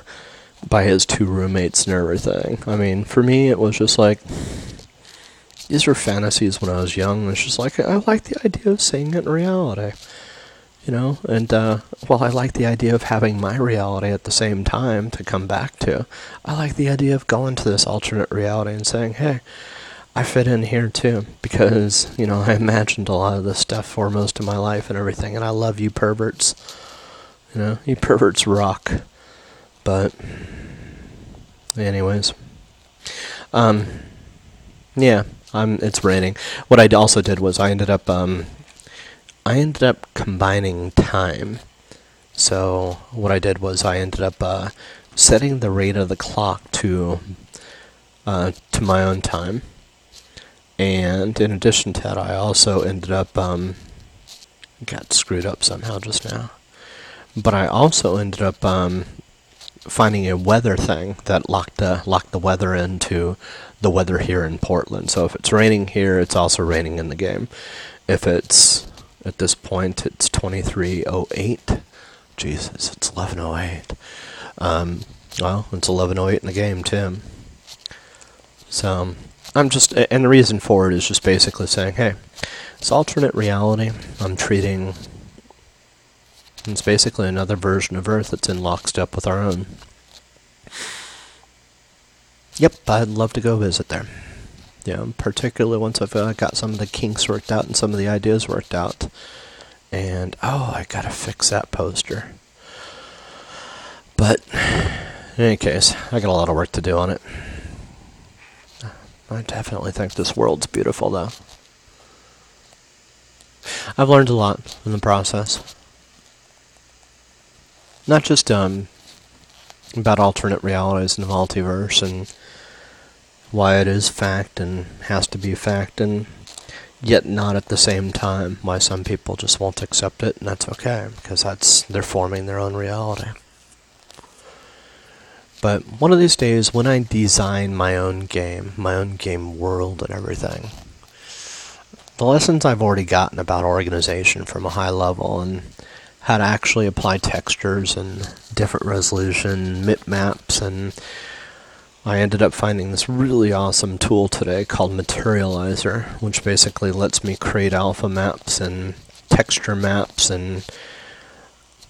A: by his two roommates and everything. I mean, for me, it was just like these were fantasies when I was young. It's just like I like the idea of seeing it in reality you know? And uh, while i like the idea of having my reality at the same time to come back to. I like the idea of going to this alternate reality and saying hey i fit in here too because you know i imagined a lot of this stuff for most of my life and everything and i love you perverts. You know you perverts rock. But anyways. Um yeah i'm it's raining. What i also did was i ended up um I ended up combining time. So what I did was I ended up uh, setting the rate of the clock to uh, to my own time, and in addition to that, I also ended up um, got screwed up somehow just now. But I also ended up um, finding a weather thing that locked locked the weather into the weather here in Portland. So if it's raining here, it's also raining in the game. If it's at this point, it's 2308. Jesus, it's 1108. Um, well, it's 1108 in the game, Tim. So, I'm just, and the reason for it is just basically saying, hey, it's alternate reality. I'm treating It's basically another version of Earth that's in lockstep with our own. Yep, I'd love to go visit there. Yeah, particularly once I've got some of the kinks worked out and some of the ideas worked out. And, oh, I gotta fix that poster. But, in any case, I got a lot of work to do on it. I definitely think this world's beautiful, though. I've learned a lot in the process. Not just um, about alternate realities and the multiverse and why it is fact and has to be fact and yet not at the same time why some people just won't accept it and that's okay because that's they're forming their own reality. But one of these days when i design my own game my own game world and everything the lessons i've already gotten about organization from a high level and how to actually apply textures and different resolution mip maps and I ended up finding this really awesome tool today called Materializer, which basically lets me create alpha maps and texture maps and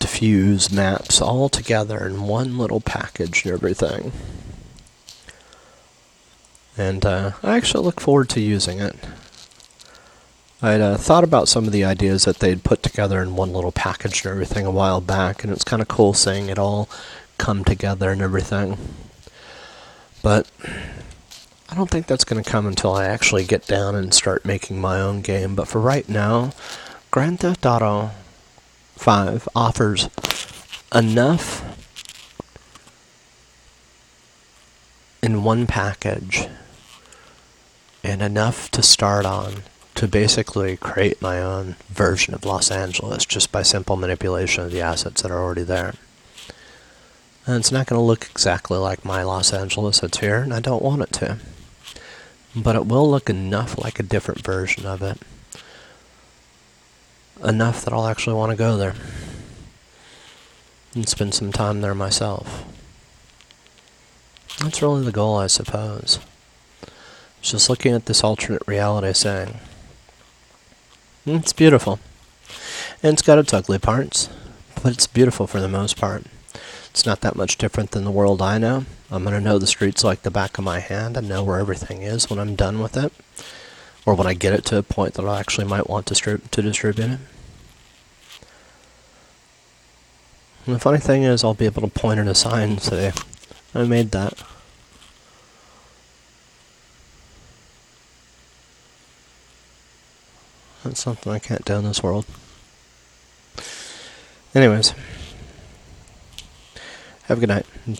A: diffuse maps all together in one little package and everything. And uh, I actually look forward to using it. I'd uh, thought about some of the ideas that they'd put together in one little package and everything a while back, and it's kind of cool seeing it all come together and everything. But I don't think that's going to come until I actually get down and start making my own game. But for right now, Grand Theft Auto 5 offers enough in one package and enough to start on to basically create my own version of Los Angeles just by simple manipulation of the assets that are already there. And it's not going to look exactly like my Los Angeles that's here, and I don't want it to. But it will look enough like a different version of it. Enough that I'll actually want to go there. And spend some time there myself. That's really the goal, I suppose. Just looking at this alternate reality saying, hmm, it's beautiful. And it's got its ugly parts, but it's beautiful for the most part. It's not that much different than the world I know. I'm going to know the streets like the back of my hand and know where everything is when I'm done with it. Or when I get it to a point that I actually might want to, to distribute it. And the funny thing is, I'll be able to point at a sign and say, I made that. That's something I can't do in this world. Anyways. Have a good night.